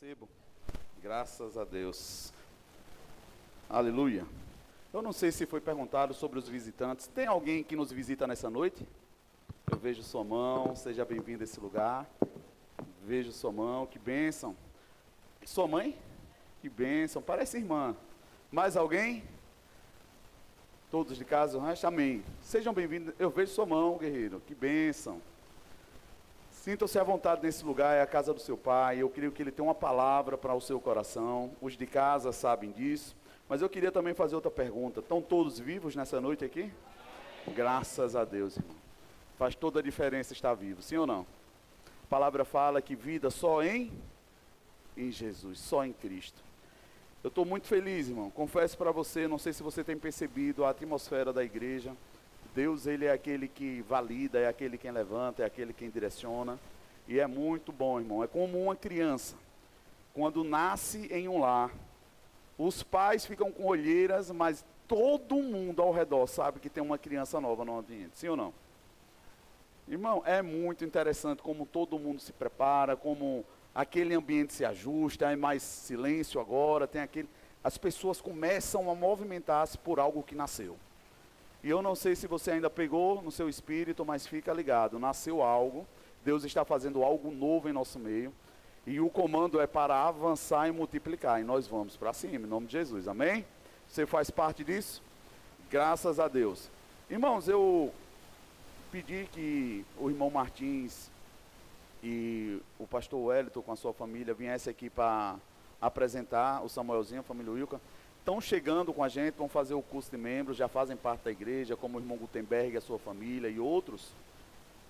recebo. Graças a Deus. Aleluia. Eu não sei se foi perguntado sobre os visitantes. Tem alguém que nos visita nessa noite? Eu vejo sua mão, seja bem-vindo a esse lugar. Vejo sua mão, que bênção. Sua mãe? Que bênção, parece irmã. Mais alguém? Todos de casa, amém. Sejam bem-vindos. Eu vejo sua mão, guerreiro, que bênção. Sintam-se à vontade nesse lugar, é a casa do seu pai. Eu creio que ele tem uma palavra para o seu coração. Os de casa sabem disso. Mas eu queria também fazer outra pergunta. Estão todos vivos nessa noite aqui? Graças a Deus, irmão. Faz toda a diferença estar vivo, sim ou não? A palavra fala que vida só em em Jesus, só em Cristo. Eu estou muito feliz, irmão. Confesso para você, não sei se você tem percebido a atmosfera da igreja. Deus, ele é aquele que valida, é aquele quem levanta, é aquele quem direciona. E é muito bom, irmão. É como uma criança, quando nasce em um lar. Os pais ficam com olheiras, mas todo mundo ao redor sabe que tem uma criança nova no ambiente. Sim ou não? Irmão, é muito interessante como todo mundo se prepara, como aquele ambiente se ajusta, é mais silêncio agora, tem aquele. As pessoas começam a movimentar-se por algo que nasceu. E eu não sei se você ainda pegou no seu espírito, mas fica ligado, nasceu algo, Deus está fazendo algo novo em nosso meio. E o comando é para avançar e multiplicar. E nós vamos para cima, em nome de Jesus. Amém? Você faz parte disso? Graças a Deus. Irmãos, eu pedi que o irmão Martins e o pastor Wellington com a sua família viesse aqui para apresentar o Samuelzinho, a família Wilca. Estão chegando com a gente, vão fazer o curso de membros, já fazem parte da igreja, como o irmão Gutenberg, a sua família e outros.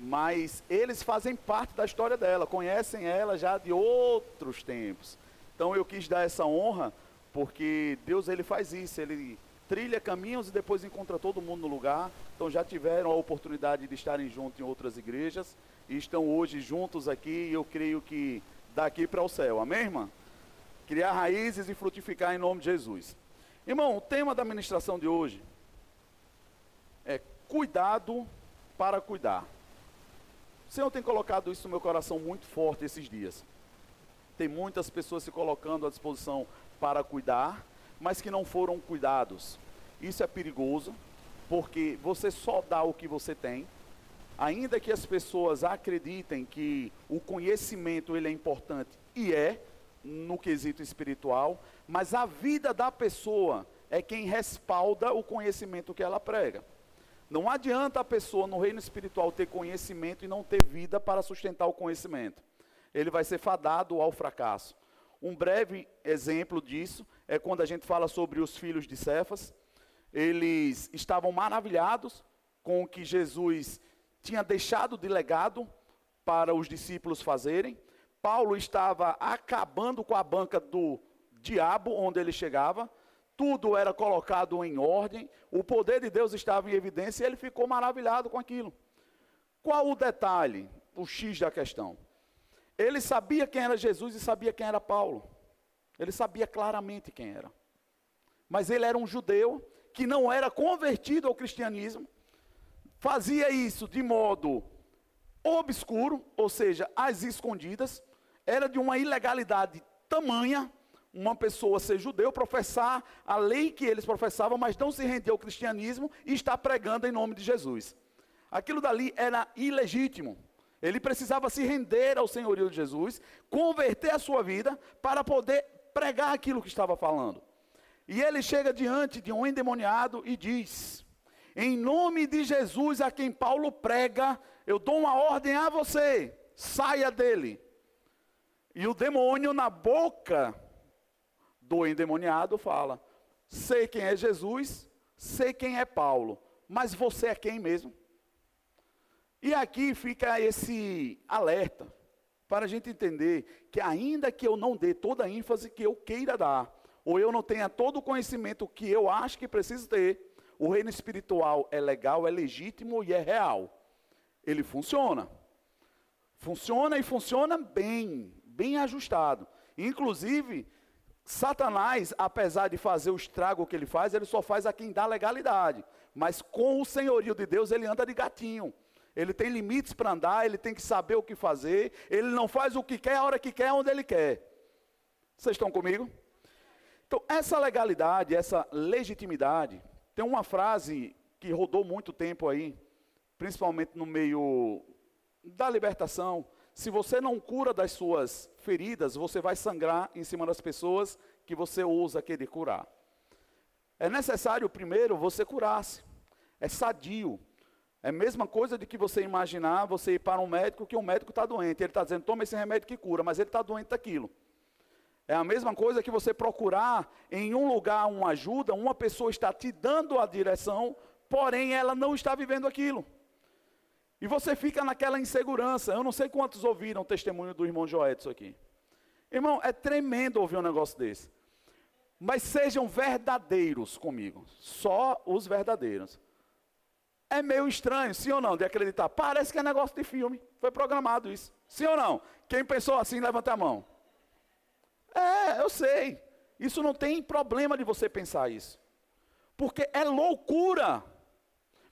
Mas eles fazem parte da história dela, conhecem ela já de outros tempos. Então eu quis dar essa honra, porque Deus ele faz isso, ele trilha caminhos e depois encontra todo mundo no lugar. Então já tiveram a oportunidade de estarem juntos em outras igrejas e estão hoje juntos aqui e eu creio que daqui para o céu. Amém, irmã? Criar raízes e frutificar em nome de Jesus. Irmão, o tema da ministração de hoje é cuidado para cuidar. O Senhor tem colocado isso no meu coração muito forte esses dias. Tem muitas pessoas se colocando à disposição para cuidar, mas que não foram cuidados. Isso é perigoso, porque você só dá o que você tem. Ainda que as pessoas acreditem que o conhecimento ele é importante e é no quesito espiritual, mas a vida da pessoa é quem respalda o conhecimento que ela prega. Não adianta a pessoa no reino espiritual ter conhecimento e não ter vida para sustentar o conhecimento. Ele vai ser fadado ao fracasso. Um breve exemplo disso é quando a gente fala sobre os filhos de Cefas. Eles estavam maravilhados com o que Jesus tinha deixado de legado para os discípulos fazerem. Paulo estava acabando com a banca do diabo onde ele chegava. Tudo era colocado em ordem, o poder de Deus estava em evidência e ele ficou maravilhado com aquilo. Qual o detalhe, o X da questão? Ele sabia quem era Jesus e sabia quem era Paulo. Ele sabia claramente quem era. Mas ele era um judeu que não era convertido ao cristianismo, fazia isso de modo obscuro, ou seja, às escondidas, era de uma ilegalidade tamanha uma pessoa ser judeu, professar a lei que eles professavam, mas não se render ao cristianismo e estar pregando em nome de Jesus. Aquilo dali era ilegítimo. Ele precisava se render ao senhorio de Jesus, converter a sua vida para poder pregar aquilo que estava falando. E ele chega diante de um endemoniado e diz: Em nome de Jesus a quem Paulo prega, eu dou uma ordem a você, saia dele. E o demônio na boca do endemoniado fala: Sei quem é Jesus, sei quem é Paulo, mas você é quem mesmo? E aqui fica esse alerta, para a gente entender que, ainda que eu não dê toda a ênfase que eu queira dar, ou eu não tenha todo o conhecimento que eu acho que preciso ter, o reino espiritual é legal, é legítimo e é real. Ele funciona. Funciona e funciona bem, bem ajustado. Inclusive, Satanás, apesar de fazer o estrago que ele faz, ele só faz a quem dá legalidade. Mas com o senhorio de Deus, ele anda de gatinho ele tem limites para andar, ele tem que saber o que fazer, ele não faz o que quer, a hora que quer, onde ele quer. Vocês estão comigo? Então, essa legalidade, essa legitimidade, tem uma frase que rodou muito tempo aí, principalmente no meio da libertação. Se você não cura das suas feridas, você vai sangrar em cima das pessoas que você ousa querer curar. É necessário primeiro você curar-se. É sadio. É a mesma coisa de que você imaginar você ir para um médico que o um médico está doente. Ele está dizendo, toma esse remédio que cura, mas ele está doente daquilo. É a mesma coisa que você procurar em um lugar uma ajuda, uma pessoa está te dando a direção, porém ela não está vivendo aquilo. E você fica naquela insegurança. Eu não sei quantos ouviram o testemunho do irmão Joedson aqui. Irmão, é tremendo ouvir um negócio desse. Mas sejam verdadeiros comigo. Só os verdadeiros. É meio estranho, sim ou não, de acreditar. Parece que é negócio de filme. Foi programado isso. Sim ou não? Quem pensou assim, levanta a mão. É, eu sei. Isso não tem problema de você pensar isso. Porque é loucura.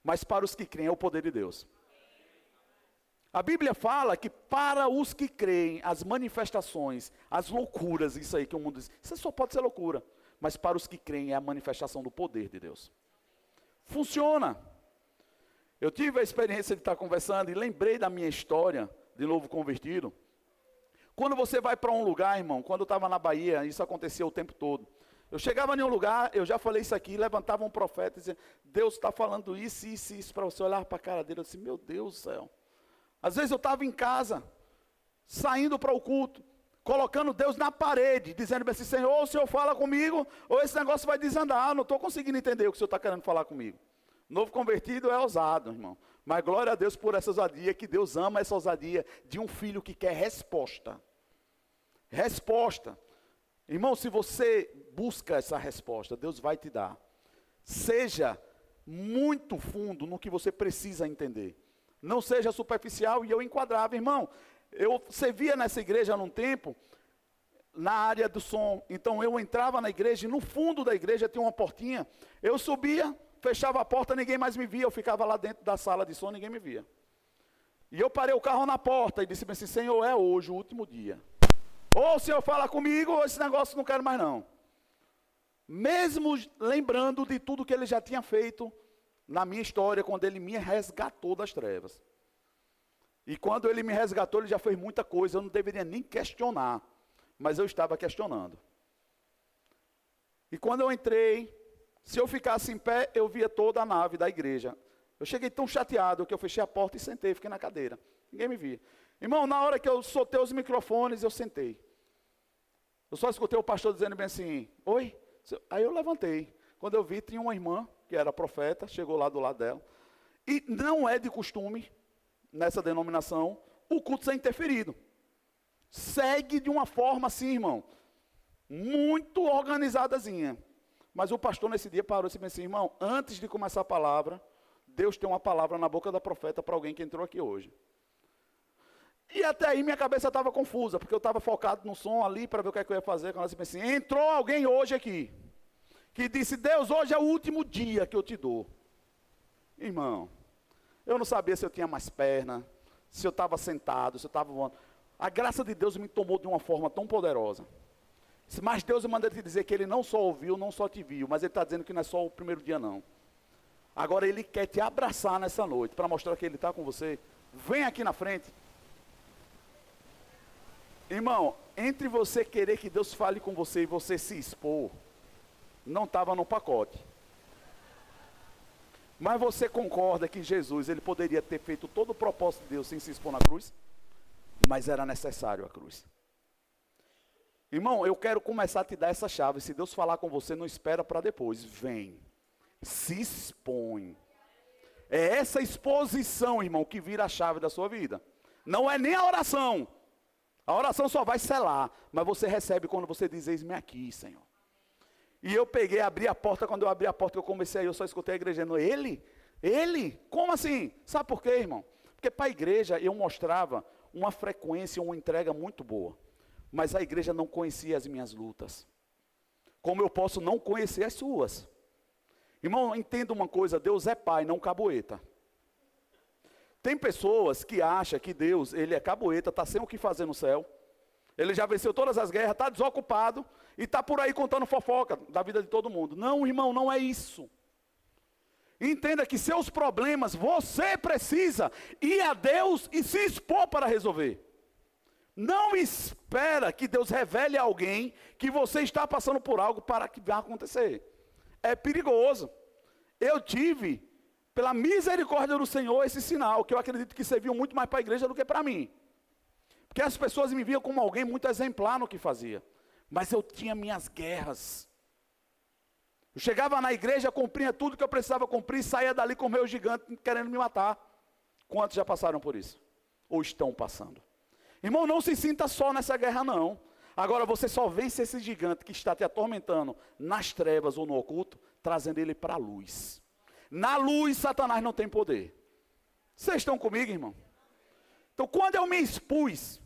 Mas para os que creem é o poder de Deus. A Bíblia fala que para os que creem, as manifestações, as loucuras, isso aí que o mundo diz, isso só pode ser loucura. Mas para os que creem é a manifestação do poder de Deus. Funciona. Eu tive a experiência de estar conversando e lembrei da minha história de novo convertido. Quando você vai para um lugar, irmão, quando eu estava na Bahia, isso acontecia o tempo todo. Eu chegava em um lugar, eu já falei isso aqui, levantava um profeta e dizia, Deus está falando isso, isso, isso, para você olhar para a cara dele. Eu disse, meu Deus do céu. Às vezes eu estava em casa, saindo para o culto, colocando Deus na parede, dizendo assim, Senhor, ou o Senhor fala comigo, ou esse negócio vai desandar. Ah, não estou conseguindo entender o que o Senhor está querendo falar comigo. Novo convertido é ousado, irmão. Mas glória a Deus por essa ousadia, que Deus ama essa ousadia de um filho que quer resposta. Resposta. Irmão, se você busca essa resposta, Deus vai te dar. Seja muito fundo no que você precisa entender. Não seja superficial e eu enquadrava, irmão. Eu servia nessa igreja num tempo na área do som. Então eu entrava na igreja e no fundo da igreja tinha uma portinha. Eu subia, fechava a porta, ninguém mais me via. Eu ficava lá dentro da sala de som, ninguém me via. E eu parei o carro na porta e disse assim: Senhor, é hoje o último dia. Ou o Senhor fala comigo, ou esse negócio não quero mais não. Mesmo lembrando de tudo que ele já tinha feito na minha história, quando ele me resgatou das trevas. E quando ele me resgatou, ele já fez muita coisa, eu não deveria nem questionar, mas eu estava questionando. E quando eu entrei, se eu ficasse em pé, eu via toda a nave da igreja. Eu cheguei tão chateado que eu fechei a porta e sentei, fiquei na cadeira. Ninguém me via. Irmão, na hora que eu soltei os microfones, eu sentei. Eu só escutei o pastor dizendo bem assim: Oi? Aí eu levantei. Quando eu vi, tinha uma irmã, que era profeta, chegou lá do lado dela. E não é de costume, nessa denominação, o culto ser interferido. Segue de uma forma assim, irmão, muito organizadazinha. Mas o pastor nesse dia parou e disse assim, irmão, antes de começar a palavra, Deus tem uma palavra na boca da profeta para alguém que entrou aqui hoje. E até aí minha cabeça estava confusa, porque eu estava focado no som ali para ver o que, é que eu ia fazer. Quando ela disse assim, entrou alguém hoje aqui, que disse, Deus, hoje é o último dia que eu te dou. Irmão, eu não sabia se eu tinha mais perna, se eu estava sentado, se eu estava voando. A graça de Deus me tomou de uma forma tão poderosa. Mas Deus manda te dizer que Ele não só ouviu, não só te viu, mas Ele está dizendo que não é só o primeiro dia, não. Agora Ele quer te abraçar nessa noite, para mostrar que Ele está com você. Vem aqui na frente. Irmão, entre você querer que Deus fale com você e você se expor, não estava no pacote. Mas você concorda que Jesus, ele poderia ter feito todo o propósito de Deus sem se expor na cruz? Mas era necessário a cruz. Irmão, eu quero começar a te dar essa chave. Se Deus falar com você, não espera para depois. Vem. Se expõe. É essa exposição, irmão, que vira a chave da sua vida. Não é nem a oração. A oração só vai selar. Mas você recebe quando você diz: Eis-me aqui, Senhor. E eu peguei, abri a porta. Quando eu abri a porta, eu comecei eu só escutei a igreja dizendo: Ele? Ele? Como assim? Sabe por quê, irmão? Porque para a igreja eu mostrava uma frequência, uma entrega muito boa mas a igreja não conhecia as minhas lutas. Como eu posso não conhecer as suas? Irmão, entenda uma coisa: Deus é pai, não caboeta. Tem pessoas que acham que Deus, ele é caboeta, está sem o que fazer no céu. Ele já venceu todas as guerras, está desocupado e está por aí contando fofoca da vida de todo mundo. Não, irmão, não é isso. Entenda que seus problemas você precisa ir a Deus e se expor para resolver. Não espera que Deus revele a alguém que você está passando por algo para que vá acontecer. É perigoso. Eu tive, pela misericórdia do Senhor, esse sinal, que eu acredito que serviu muito mais para a igreja do que para mim. Porque as pessoas me viam como alguém muito exemplar no que fazia. Mas eu tinha minhas guerras. Eu chegava na igreja, cumpria tudo que eu precisava cumprir, saía dali com o meu gigante querendo me matar. Quantos já passaram por isso? Ou estão passando? Irmão, não se sinta só nessa guerra, não. Agora você só vence esse gigante que está te atormentando nas trevas ou no oculto, trazendo ele para a luz. Na luz, Satanás não tem poder. Vocês estão comigo, irmão? Então, quando eu me expus,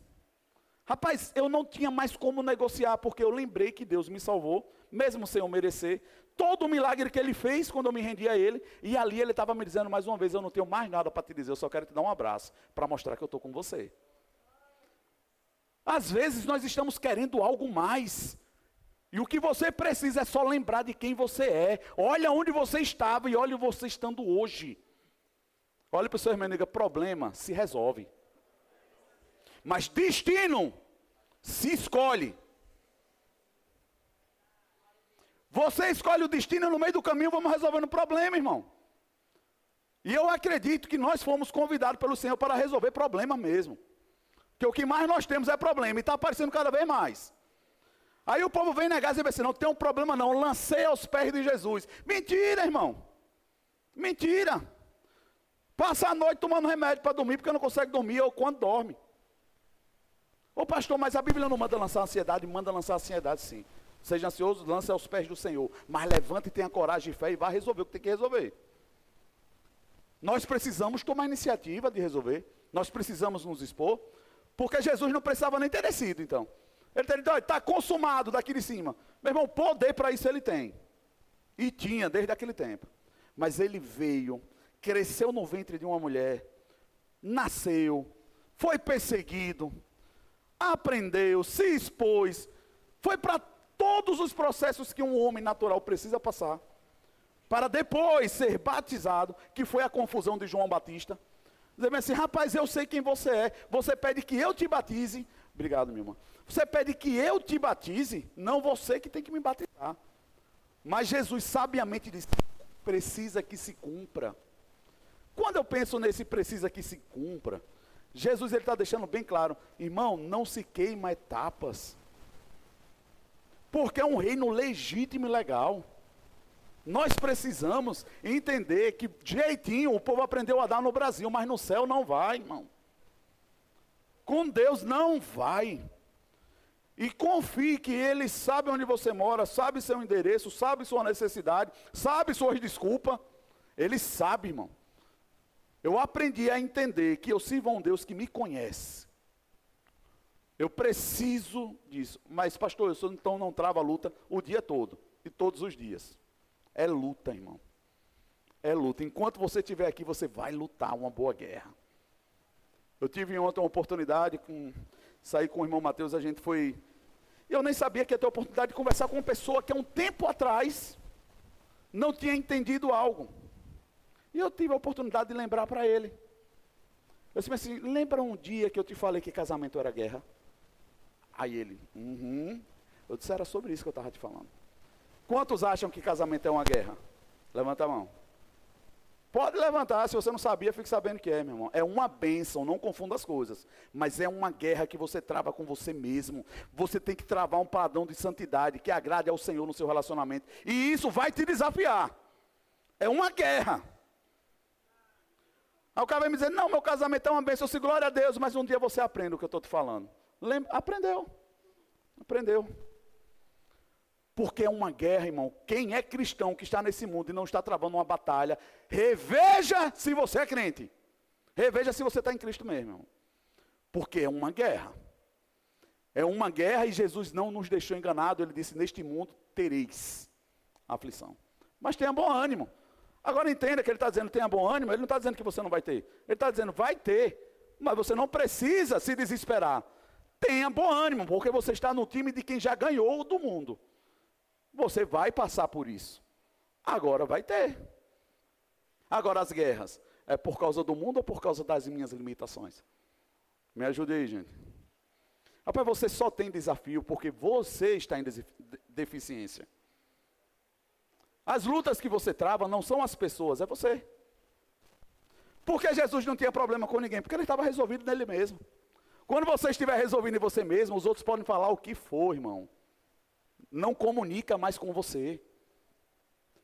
Rapaz, eu não tinha mais como negociar, porque eu lembrei que Deus me salvou, mesmo sem eu merecer. Todo o milagre que Ele fez quando eu me rendi a Ele, e ali Ele estava me dizendo mais uma vez: Eu não tenho mais nada para te dizer, eu só quero te dar um abraço, para mostrar que eu estou com você. Às vezes nós estamos querendo algo mais, e o que você precisa é só lembrar de quem você é. Olha onde você estava e olha você estando hoje. Olha para o seu irmão e diga: problema se resolve. Mas destino se escolhe. Você escolhe o destino no meio do caminho, vamos resolvendo o problema, irmão. E eu acredito que nós fomos convidados pelo Senhor para resolver problema mesmo. Porque o que mais nós temos é problema e está aparecendo cada vez mais. Aí o povo vem negar e diz assim: não tem um problema não, lancei aos pés de Jesus. Mentira, irmão. Mentira. Passa a noite tomando remédio para dormir, porque não consegue dormir, ou quando dorme. Ô pastor, mas a Bíblia não manda lançar ansiedade, manda lançar ansiedade sim. Seja ansioso, lance aos pés do Senhor. Mas levante e tenha coragem e fé e vá resolver o que tem que resolver. Nós precisamos tomar iniciativa de resolver. Nós precisamos nos expor. Porque Jesus não precisava nem ter descido, então. Ele está está consumado daqui de cima. Meu irmão, poder para isso ele tem. E tinha desde aquele tempo. Mas ele veio, cresceu no ventre de uma mulher, nasceu, foi perseguido, aprendeu, se expôs, foi para todos os processos que um homem natural precisa passar, para depois ser batizado, que foi a confusão de João Batista. Dizendo assim, rapaz, eu sei quem você é, você pede que eu te batize. Obrigado, minha irmã. Você pede que eu te batize, não você que tem que me batizar. Mas Jesus sabiamente disse: precisa que se cumpra. Quando eu penso nesse precisa que se cumpra, Jesus está deixando bem claro, irmão, não se queima etapas. Porque é um reino legítimo e legal. Nós precisamos entender que jeitinho o povo aprendeu a dar no Brasil, mas no céu não vai, irmão. Com Deus não vai. E confie que Ele sabe onde você mora, sabe seu endereço, sabe sua necessidade, sabe suas desculpas. Ele sabe, irmão. Eu aprendi a entender que eu sirvo a um Deus que me conhece. Eu preciso disso. Mas, pastor, eu então não trava a luta o dia todo e todos os dias. É luta, irmão. É luta. Enquanto você estiver aqui, você vai lutar uma boa guerra. Eu tive ontem uma oportunidade com sair com o irmão Mateus, a gente foi. Eu nem sabia que ia ter a oportunidade de conversar com uma pessoa que há um tempo atrás não tinha entendido algo. E eu tive a oportunidade de lembrar para ele. Eu disse assim, lembra um dia que eu te falei que casamento era guerra? Aí ele, uhum. Eu disse, era sobre isso que eu estava te falando. Quantos acham que casamento é uma guerra? Levanta a mão. Pode levantar, se você não sabia, fique sabendo que é, meu irmão. É uma bênção, não confunda as coisas. Mas é uma guerra que você trava com você mesmo. Você tem que travar um padrão de santidade que agrade ao Senhor no seu relacionamento. E isso vai te desafiar. É uma guerra. Aí o cara vai me dizer, não, meu casamento é uma bênção, eu se glória a Deus, mas um dia você aprende o que eu estou te falando. Lembra? Aprendeu. Aprendeu. Porque é uma guerra, irmão. Quem é cristão que está nesse mundo e não está travando uma batalha, reveja se você é crente. Reveja se você está em Cristo mesmo, irmão. Porque é uma guerra. É uma guerra e Jesus não nos deixou enganado. Ele disse: Neste mundo tereis aflição. Mas tenha bom ânimo. Agora entenda que ele está dizendo tenha bom ânimo, ele não está dizendo que você não vai ter. Ele está dizendo vai ter, mas você não precisa se desesperar. Tenha bom ânimo, porque você está no time de quem já ganhou do mundo. Você vai passar por isso. Agora vai ter. Agora as guerras. É por causa do mundo ou por causa das minhas limitações? Me ajude aí, gente. Rapaz, você só tem desafio porque você está em deficiência. As lutas que você trava não são as pessoas, é você. Porque Jesus não tinha problema com ninguém? Porque ele estava resolvido nele mesmo. Quando você estiver resolvido em você mesmo, os outros podem falar o que for, irmão. Não comunica mais com você.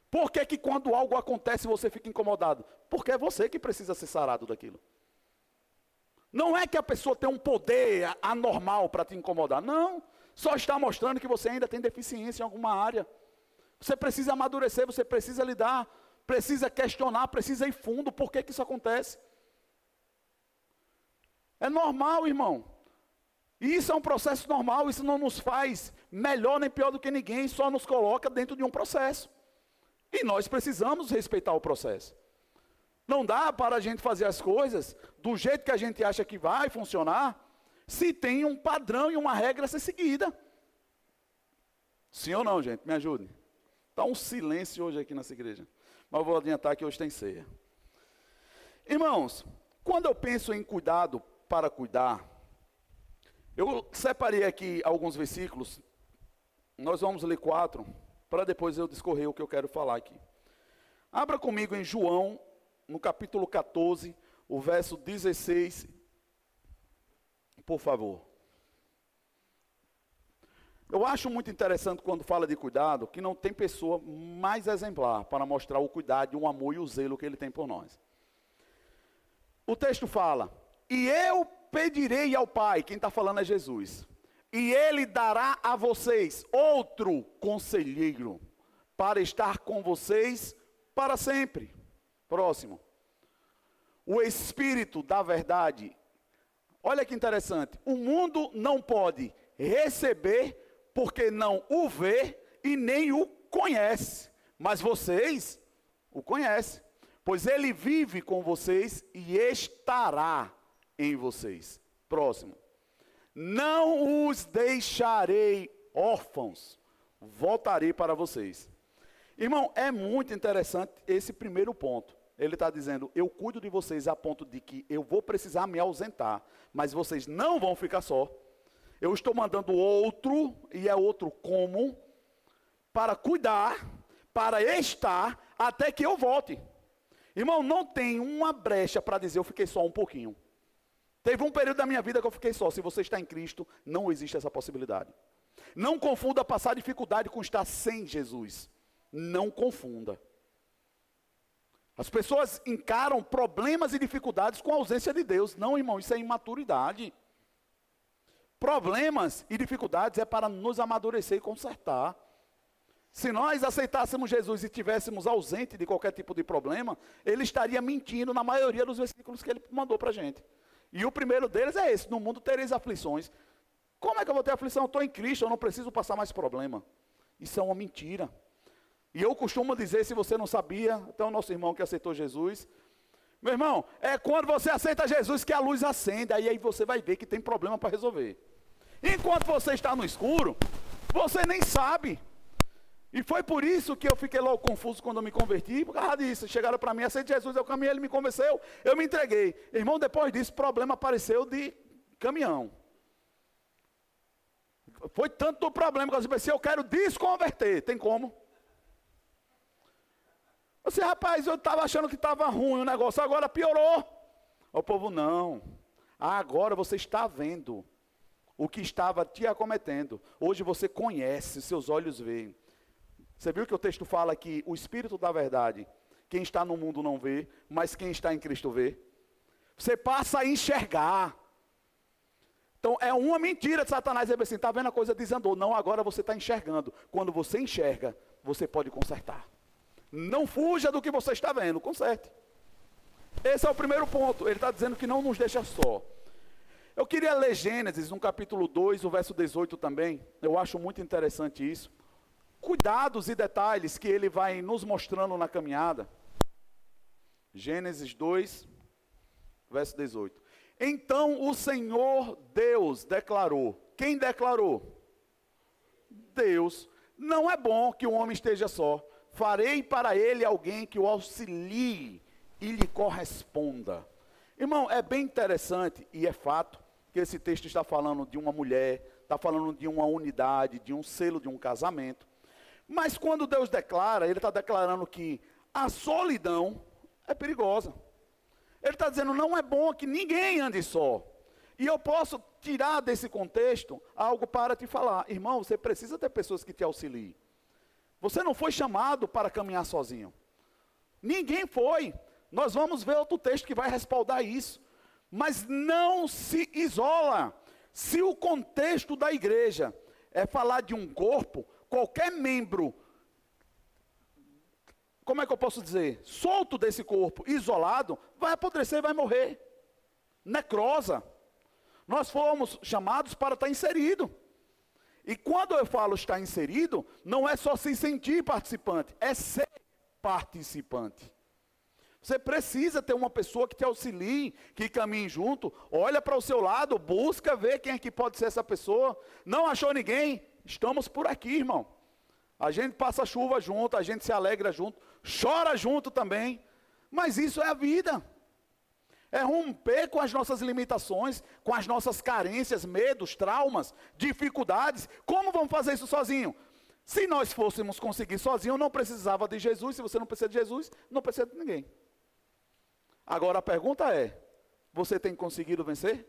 Por que, que quando algo acontece você fica incomodado? Porque é você que precisa ser sarado daquilo. Não é que a pessoa tem um poder anormal para te incomodar. Não. Só está mostrando que você ainda tem deficiência em alguma área. Você precisa amadurecer, você precisa lidar, precisa questionar, precisa ir fundo. Por que, que isso acontece? É normal, irmão. Isso é um processo normal, isso não nos faz melhor nem pior do que ninguém, só nos coloca dentro de um processo. E nós precisamos respeitar o processo. Não dá para a gente fazer as coisas do jeito que a gente acha que vai funcionar, se tem um padrão e uma regra a ser seguida. Sim ou não, gente? Me ajude. Está um silêncio hoje aqui nessa igreja. Mas eu vou adiantar que hoje tem ceia. Irmãos, quando eu penso em cuidado para cuidar. Eu separei aqui alguns versículos, nós vamos ler quatro, para depois eu discorrer o que eu quero falar aqui. Abra comigo em João, no capítulo 14, o verso 16, por favor. Eu acho muito interessante quando fala de cuidado, que não tem pessoa mais exemplar para mostrar o cuidado, o amor e o zelo que ele tem por nós. O texto fala: e eu pedirei ao Pai, quem está falando é Jesus, e Ele dará a vocês outro conselheiro, para estar com vocês para sempre. Próximo. O Espírito da Verdade. Olha que interessante. O mundo não pode receber, porque não o vê e nem o conhece. Mas vocês o conhecem, pois ele vive com vocês e estará em vocês. Próximo. Não os deixarei órfãos, voltarei para vocês. Irmão, é muito interessante esse primeiro ponto. Ele está dizendo: Eu cuido de vocês a ponto de que eu vou precisar me ausentar, mas vocês não vão ficar só. Eu estou mandando outro, e é outro como, para cuidar, para estar, até que eu volte. Irmão, não tem uma brecha para dizer eu fiquei só um pouquinho. Teve um período da minha vida que eu fiquei só. Se você está em Cristo, não existe essa possibilidade. Não confunda passar dificuldade com estar sem Jesus. Não confunda. As pessoas encaram problemas e dificuldades com a ausência de Deus. Não, irmão, isso é imaturidade. Problemas e dificuldades é para nos amadurecer e consertar. Se nós aceitássemos Jesus e tivéssemos ausente de qualquer tipo de problema, ele estaria mentindo na maioria dos versículos que ele mandou para a gente. E o primeiro deles é esse: no mundo tereis aflições. Como é que eu vou ter aflição? Eu estou em Cristo, eu não preciso passar mais problema. Isso é uma mentira. E eu costumo dizer, se você não sabia, até o nosso irmão que aceitou Jesus, meu irmão, é quando você aceita Jesus que a luz acende, aí, aí você vai ver que tem problema para resolver. Enquanto você está no escuro, você nem sabe. E foi por isso que eu fiquei logo confuso quando eu me converti, por causa disso. Chegaram para mim, aceite Jesus, eu caminhei, ele me convenceu, eu me entreguei. Irmão, depois disso, problema apareceu de caminhão. Foi tanto problema que eu pensei, eu quero desconverter. Tem como? Eu disse, rapaz, eu estava achando que estava ruim o negócio, agora piorou. O povo, não. Agora você está vendo o que estava te acometendo. Hoje você conhece, seus olhos veem. Você viu que o texto fala que o Espírito da verdade, quem está no mundo não vê, mas quem está em Cristo vê. Você passa a enxergar. Então é uma mentira de Satanás dizer assim: está vendo a coisa desandou. Não, agora você está enxergando. Quando você enxerga, você pode consertar. Não fuja do que você está vendo, conserte. Esse é o primeiro ponto. Ele está dizendo que não nos deixa só. Eu queria ler Gênesis, no capítulo 2, o verso 18 também. Eu acho muito interessante isso cuidados e detalhes que ele vai nos mostrando na caminhada. Gênesis 2, verso 18. Então o Senhor Deus declarou. Quem declarou? Deus. Não é bom que o homem esteja só. Farei para ele alguém que o auxilie e lhe corresponda. Irmão, é bem interessante e é fato que esse texto está falando de uma mulher, está falando de uma unidade, de um selo de um casamento. Mas quando Deus declara, Ele está declarando que a solidão é perigosa. Ele está dizendo, não é bom que ninguém ande só. E eu posso tirar desse contexto algo para te falar. Irmão, você precisa ter pessoas que te auxiliem. Você não foi chamado para caminhar sozinho. Ninguém foi. Nós vamos ver outro texto que vai respaldar isso. Mas não se isola. Se o contexto da igreja é falar de um corpo, qualquer membro, como é que eu posso dizer? Solto desse corpo, isolado, vai apodrecer, vai morrer. Necrosa. Nós fomos chamados para estar inserido. E quando eu falo estar inserido, não é só se sentir participante, é ser participante. Você precisa ter uma pessoa que te auxilie, que caminhe junto. Olha para o seu lado, busca ver quem é que pode ser essa pessoa. Não achou ninguém? Estamos por aqui, irmão. A gente passa chuva junto, a gente se alegra junto, chora junto também. Mas isso é a vida. É romper com as nossas limitações, com as nossas carências, medos, traumas, dificuldades. Como vamos fazer isso sozinho? Se nós fôssemos conseguir sozinho, não precisava de Jesus. Se você não precisa de Jesus, não precisa de ninguém. Agora a pergunta é: você tem conseguido vencer?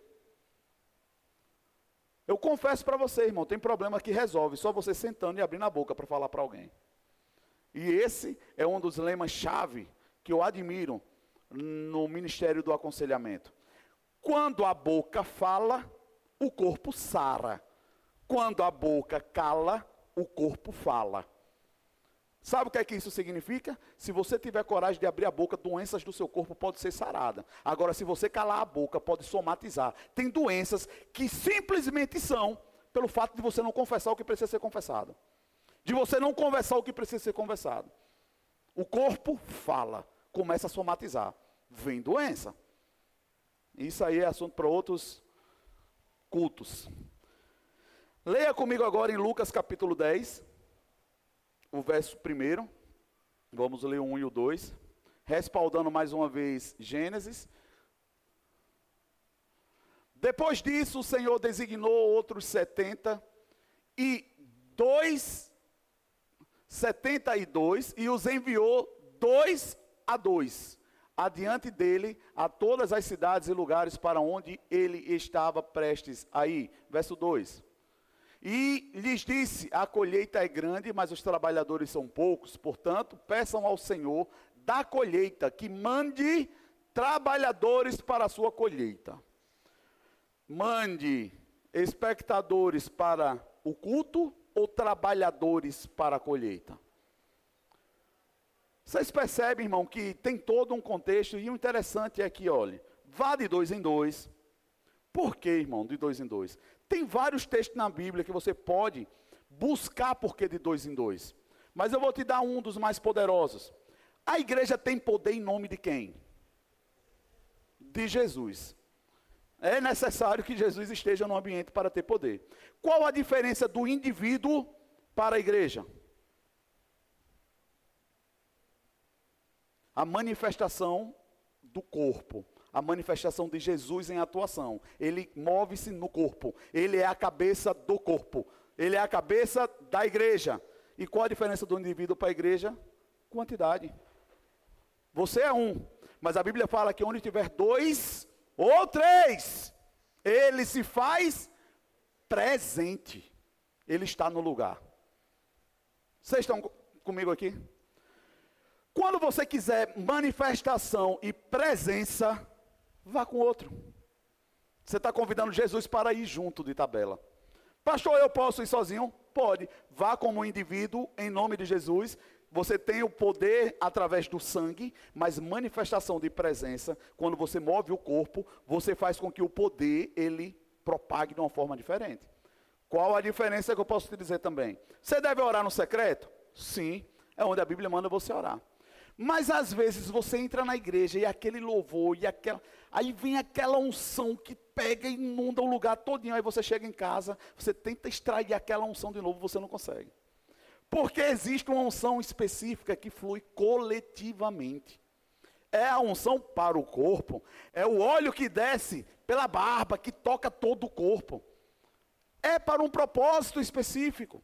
Eu confesso para você, irmão, tem problema que resolve só você sentando e abrindo a boca para falar para alguém. E esse é um dos lemas-chave que eu admiro no ministério do aconselhamento. Quando a boca fala, o corpo sara. Quando a boca cala, o corpo fala. Sabe o que é que isso significa? Se você tiver coragem de abrir a boca, doenças do seu corpo podem ser saradas. Agora, se você calar a boca, pode somatizar. Tem doenças que simplesmente são pelo fato de você não confessar o que precisa ser confessado. De você não conversar o que precisa ser conversado. O corpo fala, começa a somatizar. Vem doença. Isso aí é assunto para outros cultos. Leia comigo agora em Lucas capítulo 10 o verso primeiro, vamos ler o 1 e o 2, respaldando mais uma vez Gênesis. Depois disso, o Senhor designou outros 70 e dois, 72, e os enviou dois a dois, adiante dele a todas as cidades e lugares para onde ele estava prestes a ir. Verso 2. E lhes disse: A colheita é grande, mas os trabalhadores são poucos, portanto, peçam ao Senhor da colheita que mande trabalhadores para a sua colheita. Mande espectadores para o culto ou trabalhadores para a colheita. Vocês percebem, irmão, que tem todo um contexto, e o interessante é que, olhe, vá de dois em dois. Por que, irmão, de dois em dois? Tem vários textos na Bíblia que você pode buscar porquê de dois em dois. Mas eu vou te dar um dos mais poderosos. A igreja tem poder em nome de quem? De Jesus. É necessário que Jesus esteja no ambiente para ter poder. Qual a diferença do indivíduo para a igreja? A manifestação do corpo a manifestação de Jesus em atuação. Ele move-se no corpo. Ele é a cabeça do corpo. Ele é a cabeça da igreja. E qual a diferença do indivíduo para a igreja? Quantidade. Você é um, mas a Bíblia fala que onde tiver dois ou três, ele se faz presente. Ele está no lugar. Vocês estão comigo aqui? Quando você quiser manifestação e presença, vá com outro. Você está convidando Jesus para ir junto de tabela. Pastor, eu posso ir sozinho? Pode. Vá como indivíduo, em nome de Jesus. Você tem o poder através do sangue, mas manifestação de presença, quando você move o corpo, você faz com que o poder, ele propague de uma forma diferente. Qual a diferença que eu posso te dizer também? Você deve orar no secreto? Sim, é onde a Bíblia manda você orar. Mas às vezes você entra na igreja e aquele louvor e aquela, aí vem aquela unção que pega e inunda o lugar todinho, aí você chega em casa, você tenta extrair aquela unção de novo, você não consegue. Porque existe uma unção específica que flui coletivamente. É a unção para o corpo, é o óleo que desce pela barba, que toca todo o corpo. É para um propósito específico.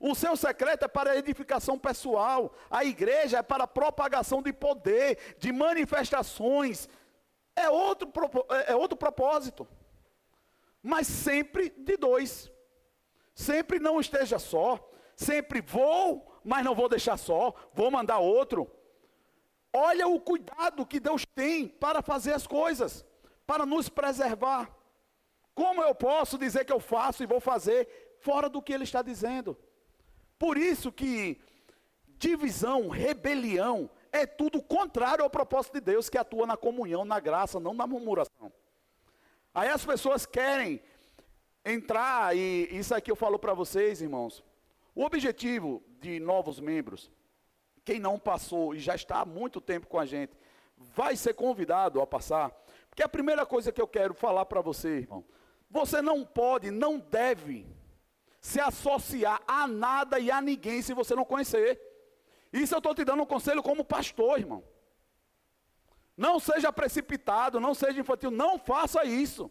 O seu secreto é para edificação pessoal. A igreja é para propagação de poder, de manifestações. É outro, é, é outro propósito. Mas sempre de dois. Sempre não esteja só. Sempre vou, mas não vou deixar só. Vou mandar outro. Olha o cuidado que Deus tem para fazer as coisas, para nos preservar. Como eu posso dizer que eu faço e vou fazer fora do que Ele está dizendo? Por isso que divisão, rebelião, é tudo contrário ao propósito de Deus que atua na comunhão, na graça, não na murmuração. Aí as pessoas querem entrar, e isso aqui eu falo para vocês, irmãos. O objetivo de novos membros, quem não passou e já está há muito tempo com a gente, vai ser convidado a passar. Porque a primeira coisa que eu quero falar para você, irmão, você não pode, não deve se associar a nada e a ninguém se você não conhecer. Isso eu estou te dando um conselho como pastor, irmão. Não seja precipitado, não seja infantil, não faça isso.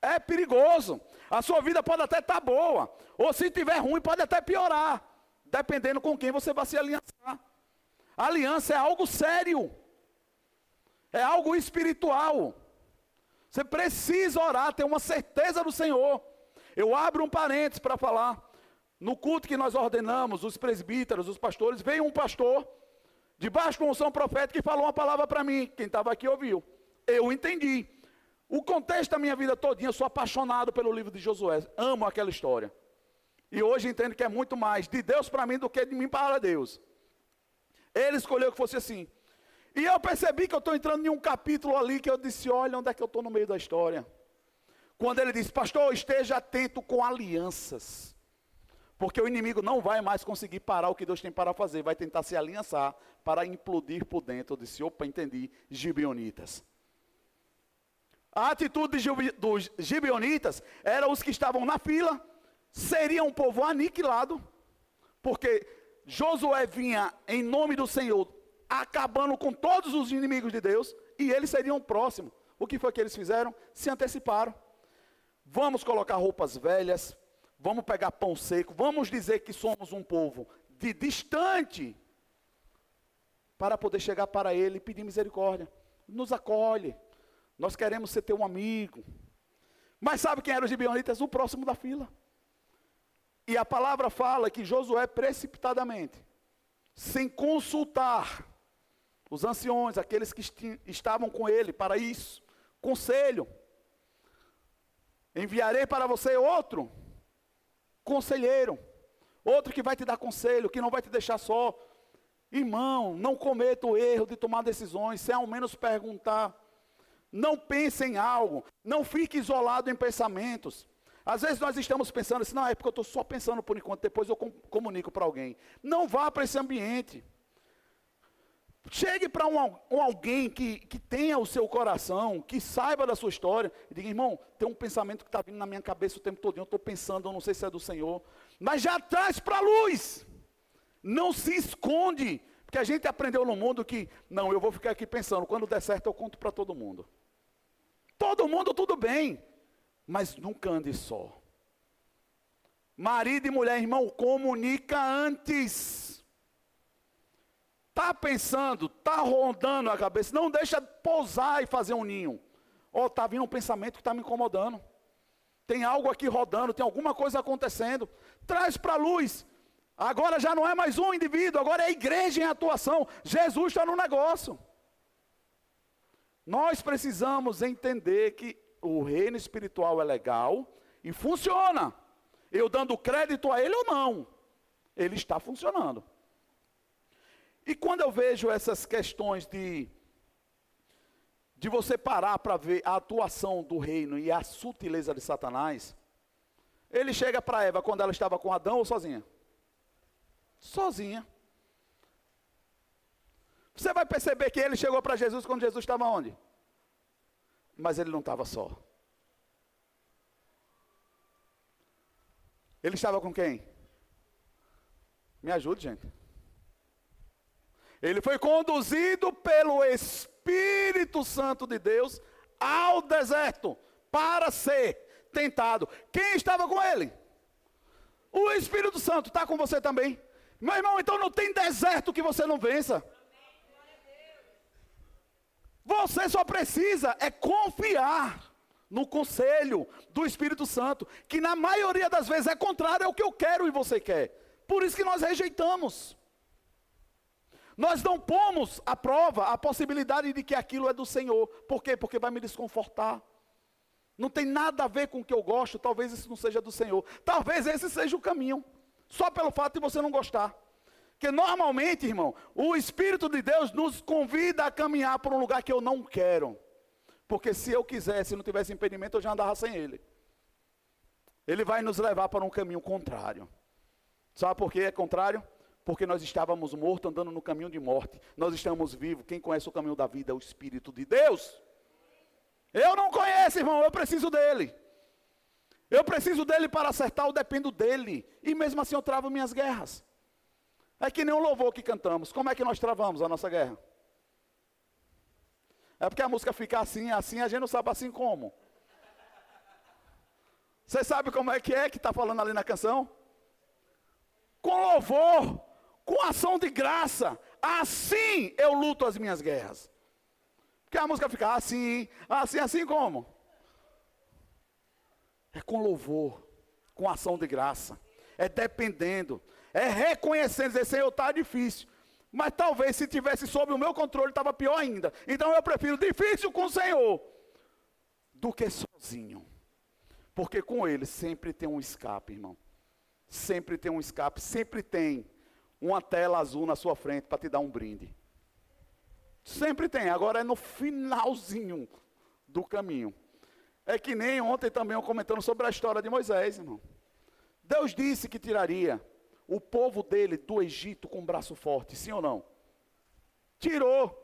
É perigoso. A sua vida pode até estar tá boa, ou se estiver ruim, pode até piorar, dependendo com quem você vai se aliançar. Aliança é algo sério, é algo espiritual. Você precisa orar, ter uma certeza do Senhor. Eu abro um parênteses para falar. No culto que nós ordenamos, os presbíteros, os pastores, veio um pastor, debaixo de unção profética, que falou uma palavra para mim. Quem estava aqui ouviu. Eu entendi. O contexto da minha vida todinha, eu sou apaixonado pelo livro de Josué. Amo aquela história. E hoje entendo que é muito mais de Deus para mim do que de mim para Deus. Ele escolheu que fosse assim. E eu percebi que eu estou entrando em um capítulo ali que eu disse: olha onde é que eu estou no meio da história. Quando ele diz, pastor, esteja atento com alianças. Porque o inimigo não vai mais conseguir parar o que Deus tem para fazer, vai tentar se aliançar para implodir por dentro. Eu disse, opa, entendi, gibeonitas. A atitude dos gibeonitas era os que estavam na fila, seria um povo aniquilado, porque Josué vinha em nome do Senhor, acabando com todos os inimigos de Deus, e eles seriam próximos. O que foi que eles fizeram? Se anteciparam. Vamos colocar roupas velhas, vamos pegar pão seco, vamos dizer que somos um povo de distante para poder chegar para ele e pedir misericórdia. Nos acolhe. Nós queremos ser teu amigo. Mas sabe quem eram os gibeonitas? O próximo da fila. E a palavra fala que Josué precipitadamente, sem consultar os anciões, aqueles que estavam com ele para isso, conselho, Enviarei para você outro conselheiro, outro que vai te dar conselho, que não vai te deixar só. Irmão, não cometa o erro de tomar decisões, sem ao menos perguntar. Não pense em algo, não fique isolado em pensamentos. Às vezes nós estamos pensando assim, não, é porque eu estou só pensando por enquanto, depois eu comunico para alguém. Não vá para esse ambiente. Chegue para um, um, alguém que, que tenha o seu coração, que saiba da sua história, e diga, irmão, tem um pensamento que está vindo na minha cabeça o tempo todo, eu estou pensando, eu não sei se é do Senhor, mas já traz para a luz. Não se esconde, porque a gente aprendeu no mundo que, não, eu vou ficar aqui pensando, quando der certo eu conto para todo mundo. Todo mundo tudo bem, mas nunca ande só. Marido e mulher, irmão, comunica antes. Está pensando, está rondando a cabeça, não deixa pousar e fazer um ninho. Ó, oh, está vindo um pensamento que está me incomodando. Tem algo aqui rodando, tem alguma coisa acontecendo. Traz para a luz. Agora já não é mais um indivíduo, agora é a igreja em atuação. Jesus está no negócio. Nós precisamos entender que o reino espiritual é legal e funciona. Eu dando crédito a ele ou não, ele está funcionando. E quando eu vejo essas questões de de você parar para ver a atuação do reino e a sutileza de Satanás, ele chega para Eva quando ela estava com Adão ou sozinha? Sozinha. Você vai perceber que ele chegou para Jesus quando Jesus estava onde? Mas ele não estava só. Ele estava com quem? Me ajude, gente. Ele foi conduzido pelo Espírito Santo de Deus ao deserto para ser tentado. Quem estava com ele? O Espírito Santo está com você também. Meu irmão, então não tem deserto que você não vença. Você só precisa é confiar no conselho do Espírito Santo, que na maioria das vezes é contrário ao que eu quero e você quer. Por isso que nós rejeitamos. Nós não pomos à prova a possibilidade de que aquilo é do Senhor. Por quê? Porque vai me desconfortar. Não tem nada a ver com o que eu gosto, talvez isso não seja do Senhor. Talvez esse seja o caminho. Só pelo fato de você não gostar. Porque normalmente, irmão, o Espírito de Deus nos convida a caminhar por um lugar que eu não quero. Porque se eu quisesse, não tivesse impedimento, eu já andava sem ele. Ele vai nos levar para um caminho contrário. Sabe por que é contrário? Porque nós estávamos mortos andando no caminho de morte. Nós estamos vivos. Quem conhece o caminho da vida é o Espírito de Deus. Eu não conheço, irmão, eu preciso dele. Eu preciso dele para acertar, eu dependo dele. E mesmo assim eu travo minhas guerras. É que nem um louvor que cantamos. Como é que nós travamos a nossa guerra? É porque a música fica assim, assim, a gente não sabe assim como. Você sabe como é que é que está falando ali na canção? Com louvor, com ação de graça, assim eu luto as minhas guerras. Porque a música fica assim, assim, assim como? É com louvor, com ação de graça, é dependendo, é reconhecendo, dizer, Senhor, está difícil, mas talvez se tivesse sob o meu controle estava pior ainda. Então eu prefiro difícil com o Senhor do que sozinho. Porque com ele sempre tem um escape, irmão. Sempre tem um escape, sempre tem uma tela azul na sua frente para te dar um brinde. Sempre tem, agora é no finalzinho do caminho. É que nem ontem também eu comentando sobre a história de Moisés, irmão. Deus disse que tiraria o povo dele do Egito com um braço forte, sim ou não? Tirou.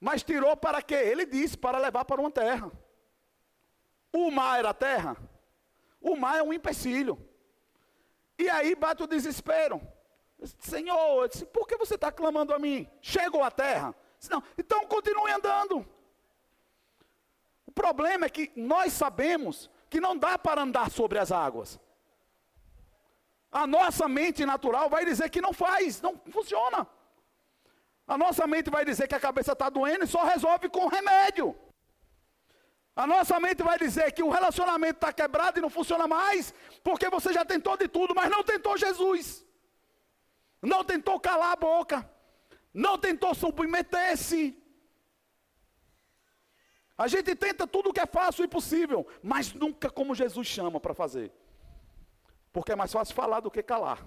Mas tirou para quê? Ele disse, para levar para uma terra. O mar era terra? O mar é um empecilho. E aí bate o desespero. Senhor, disse, por que você está clamando a mim? Chegou a terra? Disse, não, então continue andando. O problema é que nós sabemos que não dá para andar sobre as águas. A nossa mente natural vai dizer que não faz, não funciona. A nossa mente vai dizer que a cabeça está doendo e só resolve com remédio. A nossa mente vai dizer que o relacionamento está quebrado e não funciona mais, porque você já tentou de tudo, mas não tentou Jesus. Não tentou calar a boca. Não tentou submeter-se. A gente tenta tudo o que é fácil e possível, mas nunca como Jesus chama para fazer. Porque é mais fácil falar do que calar.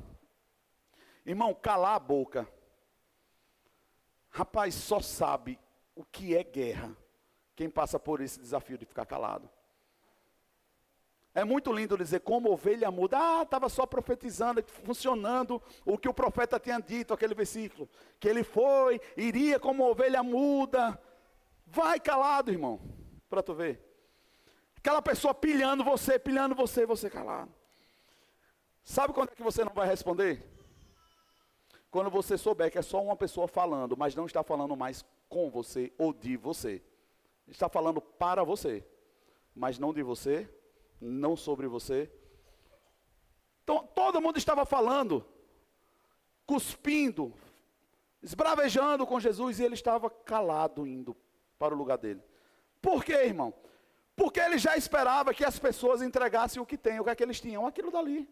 Irmão, calar a boca. Rapaz, só sabe o que é guerra quem passa por esse desafio de ficar calado. É muito lindo dizer como ovelha muda. Ah, estava só profetizando, funcionando o que o profeta tinha dito, aquele versículo. Que ele foi, iria como ovelha muda. Vai calado, irmão, para tu ver. Aquela pessoa pilhando você, pilhando você, você calado. Sabe quando é que você não vai responder? Quando você souber que é só uma pessoa falando, mas não está falando mais com você ou de você. Está falando para você, mas não de você, não sobre você. Então, todo mundo estava falando, cuspindo, esbravejando com Jesus e ele estava calado indo para o lugar dele. Por quê, irmão? Porque ele já esperava que as pessoas entregassem o que têm, o que é que eles tinham, aquilo dali.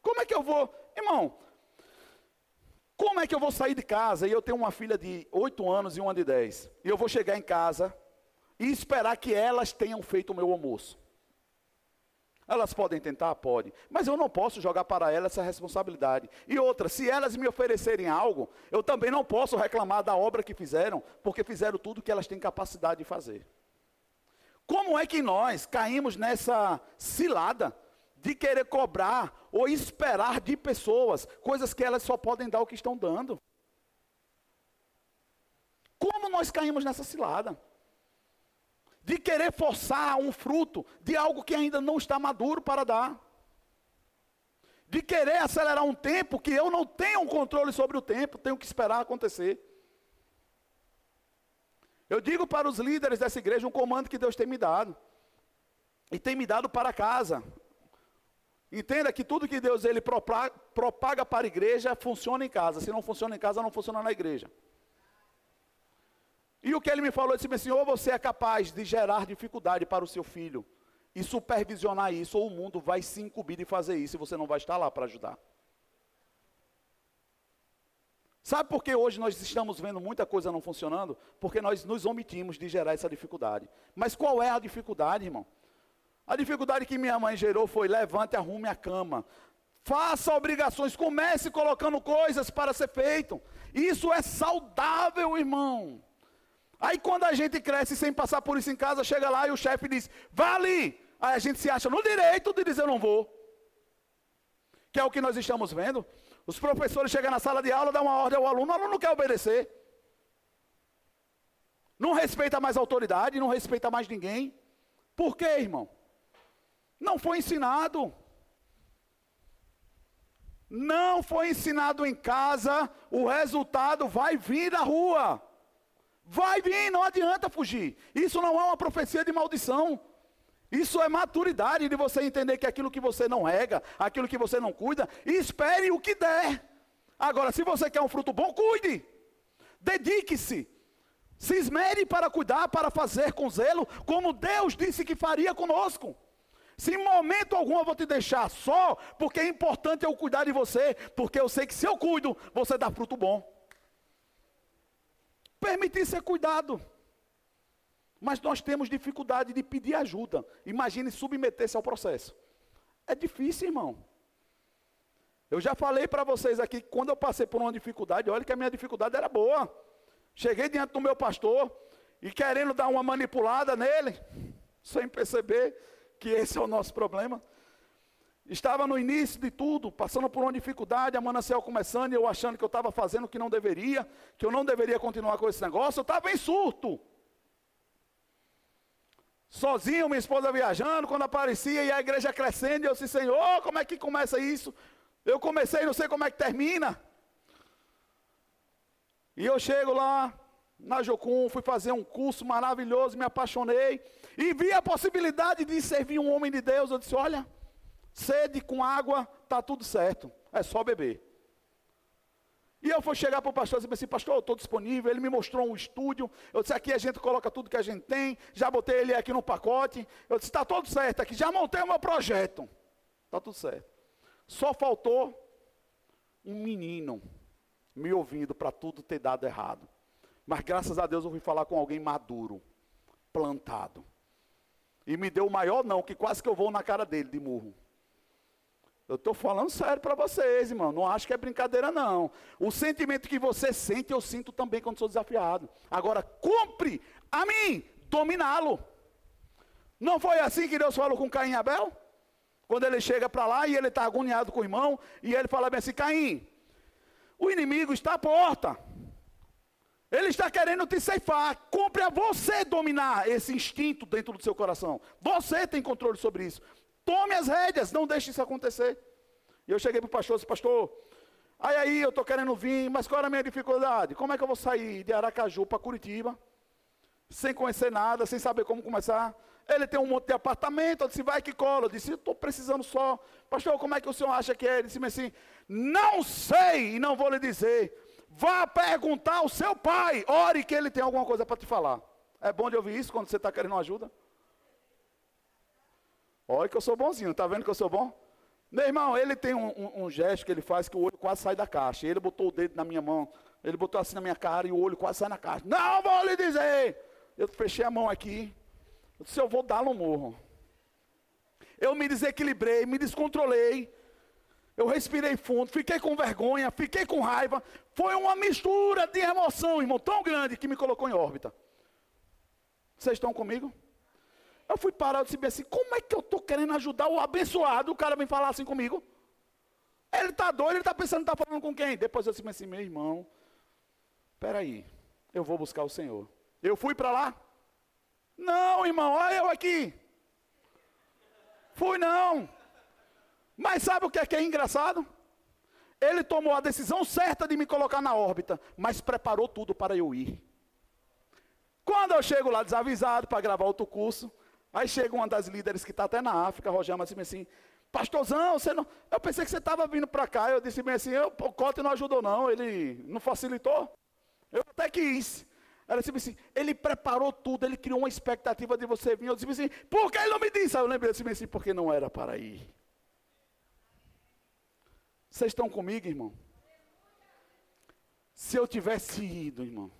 Como é que eu vou, irmão? Como é que eu vou sair de casa e eu tenho uma filha de 8 anos e uma de 10? E eu vou chegar em casa e esperar que elas tenham feito o meu almoço? Elas podem tentar? Pode. Mas eu não posso jogar para elas essa responsabilidade. E outra, se elas me oferecerem algo, eu também não posso reclamar da obra que fizeram, porque fizeram tudo que elas têm capacidade de fazer. Como é que nós caímos nessa cilada de querer cobrar ou esperar de pessoas coisas que elas só podem dar o que estão dando. nós caímos nessa cilada. De querer forçar um fruto de algo que ainda não está maduro para dar. De querer acelerar um tempo que eu não tenho um controle sobre o tempo, tenho que esperar acontecer. Eu digo para os líderes dessa igreja um comando que Deus tem me dado. E tem me dado para casa. Entenda que tudo que Deus ele propaga para a igreja funciona em casa. Se não funciona em casa, não funciona na igreja. E o que ele me falou, ele disse ou você é capaz de gerar dificuldade para o seu filho e supervisionar isso, ou o mundo vai se incumbir de fazer isso e você não vai estar lá para ajudar. Sabe por que hoje nós estamos vendo muita coisa não funcionando? Porque nós nos omitimos de gerar essa dificuldade. Mas qual é a dificuldade, irmão? A dificuldade que minha mãe gerou foi: levante, arrume a cama. Faça obrigações, comece colocando coisas para ser feito. Isso é saudável, irmão. Aí quando a gente cresce sem passar por isso em casa, chega lá e o chefe diz: vá ali. Aí a gente se acha no direito de dizer: eu não vou. Que é o que nós estamos vendo. Os professores chegam na sala de aula, dão uma ordem ao aluno, o aluno não quer obedecer. Não respeita mais autoridade, não respeita mais ninguém. Por quê, irmão? Não foi ensinado. Não foi ensinado em casa, o resultado vai vir da rua. Vai vir, não adianta fugir. Isso não é uma profecia de maldição. Isso é maturidade de você entender que aquilo que você não rega, aquilo que você não cuida, espere o que der. Agora, se você quer um fruto bom, cuide. Dedique-se. Se esmere para cuidar, para fazer com zelo, como Deus disse que faria conosco. Se em momento algum eu vou te deixar só, porque é importante eu cuidar de você, porque eu sei que se eu cuido, você dá fruto bom. Permitir ser cuidado. Mas nós temos dificuldade de pedir ajuda. Imagine submeter-se ao processo. É difícil, irmão. Eu já falei para vocês aqui que quando eu passei por uma dificuldade, olha que a minha dificuldade era boa. Cheguei diante do meu pastor e querendo dar uma manipulada nele, sem perceber que esse é o nosso problema. Estava no início de tudo, passando por uma dificuldade, a manancial começando, e eu achando que eu estava fazendo o que não deveria, que eu não deveria continuar com esse negócio, eu estava em surto. Sozinho, minha esposa viajando, quando aparecia e a igreja crescendo, eu disse, Senhor, como é que começa isso? Eu comecei, não sei como é que termina. E eu chego lá, na Jocum, fui fazer um curso maravilhoso, me apaixonei e vi a possibilidade de servir um homem de Deus. Eu disse: Olha, sede com água, está tudo certo, é só beber. E eu fui chegar para o pastor e disse assim, pastor, eu estou disponível. Ele me mostrou um estúdio. Eu disse, aqui a gente coloca tudo que a gente tem. Já botei ele aqui no pacote. Eu disse, está tudo certo aqui. Já montei o meu projeto. Está tudo certo. Só faltou um menino me ouvindo para tudo ter dado errado. Mas graças a Deus eu fui falar com alguém maduro, plantado. E me deu o maior não, que quase que eu vou na cara dele de murro. Eu estou falando sério para vocês, irmão. Não acho que é brincadeira, não. O sentimento que você sente, eu sinto também quando sou desafiado. Agora, cumpre a mim dominá-lo. Não foi assim que Deus falou com Caim e Abel? Quando ele chega para lá e ele está agoniado com o irmão, e ele fala bem assim: Caim, o inimigo está à porta. Ele está querendo te ceifar. Compre a você dominar esse instinto dentro do seu coração. Você tem controle sobre isso. Tome as rédeas, não deixe isso acontecer. E eu cheguei para o pastor disse, pastor, aí aí eu estou querendo vir, mas qual era a minha dificuldade? Como é que eu vou sair de Aracaju para Curitiba? Sem conhecer nada, sem saber como começar. Ele tem um monte de apartamento, eu disse, vai que cola. Eu disse, estou precisando só. Pastor, como é que o senhor acha que é? Ele disse assim, não sei e não vou lhe dizer Vá perguntar ao seu pai. Ore que ele tem alguma coisa para te falar. É bom de ouvir isso quando você está querendo ajuda? Olha que eu sou bonzinho, está vendo que eu sou bom? Meu irmão, ele tem um, um, um, gesto que ele faz que o olho quase sai da caixa. Ele botou o dedo na minha mão, ele botou assim na minha cara e o olho quase sai na caixa. Não vou lhe dizer. Eu fechei a mão aqui. Eu disse, eu vou dar no morro. Eu me desequilibrei, me descontrolei. Eu respirei fundo, fiquei com vergonha, fiquei com raiva. Foi uma mistura de emoção, irmão, tão grande que me colocou em órbita. Vocês estão comigo? Eu fui parar e disse assim: como é que eu estou querendo ajudar o abençoado? O cara vem falar assim comigo. Ele está doido, ele está pensando está falando com quem? Depois eu disse assim: meu irmão, peraí, eu vou buscar o Senhor. Eu fui para lá? Não, irmão, olha eu aqui. Fui não. Mas sabe o que é que é engraçado? Ele tomou a decisão certa de me colocar na órbita, mas preparou tudo para eu ir. Quando eu chego lá desavisado para gravar outro curso, aí chega uma das líderes que está até na África, Rogério, assim, assim, pastorzão, você não. Eu pensei que você estava vindo para cá. Eu disse bem assim, eu, o Cote não ajudou, não, ele não facilitou. Eu até quis. Ela disse assim, ele preparou tudo, ele criou uma expectativa de você vir. Eu disse assim, por que ele não me disse? Aí eu lembrei assim, porque não era para ir. Vocês estão comigo, irmão? Se eu tivesse ido, irmão,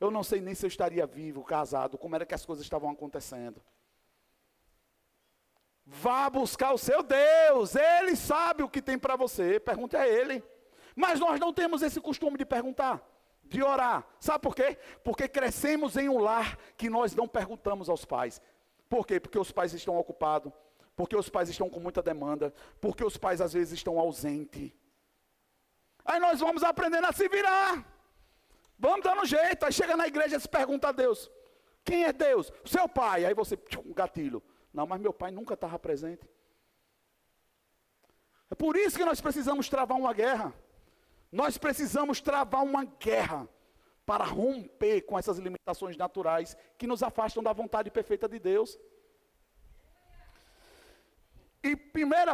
eu não sei nem se eu estaria vivo, casado, como era que as coisas estavam acontecendo. Vá buscar o seu Deus, Ele sabe o que tem para você, pergunte a Ele. Mas nós não temos esse costume de perguntar de orar. Sabe por quê? Porque crescemos em um lar que nós não perguntamos aos pais. Por quê? Porque os pais estão ocupados, porque os pais estão com muita demanda, porque os pais às vezes estão ausentes. Aí nós vamos aprendendo a se virar. Vamos dando jeito. Aí chega na igreja e se pergunta a Deus: quem é Deus? Seu pai. Aí você, um gatilho. Não, mas meu pai nunca estava presente. É por isso que nós precisamos travar uma guerra. Nós precisamos travar uma guerra para romper com essas limitações naturais que nos afastam da vontade perfeita de Deus. E 1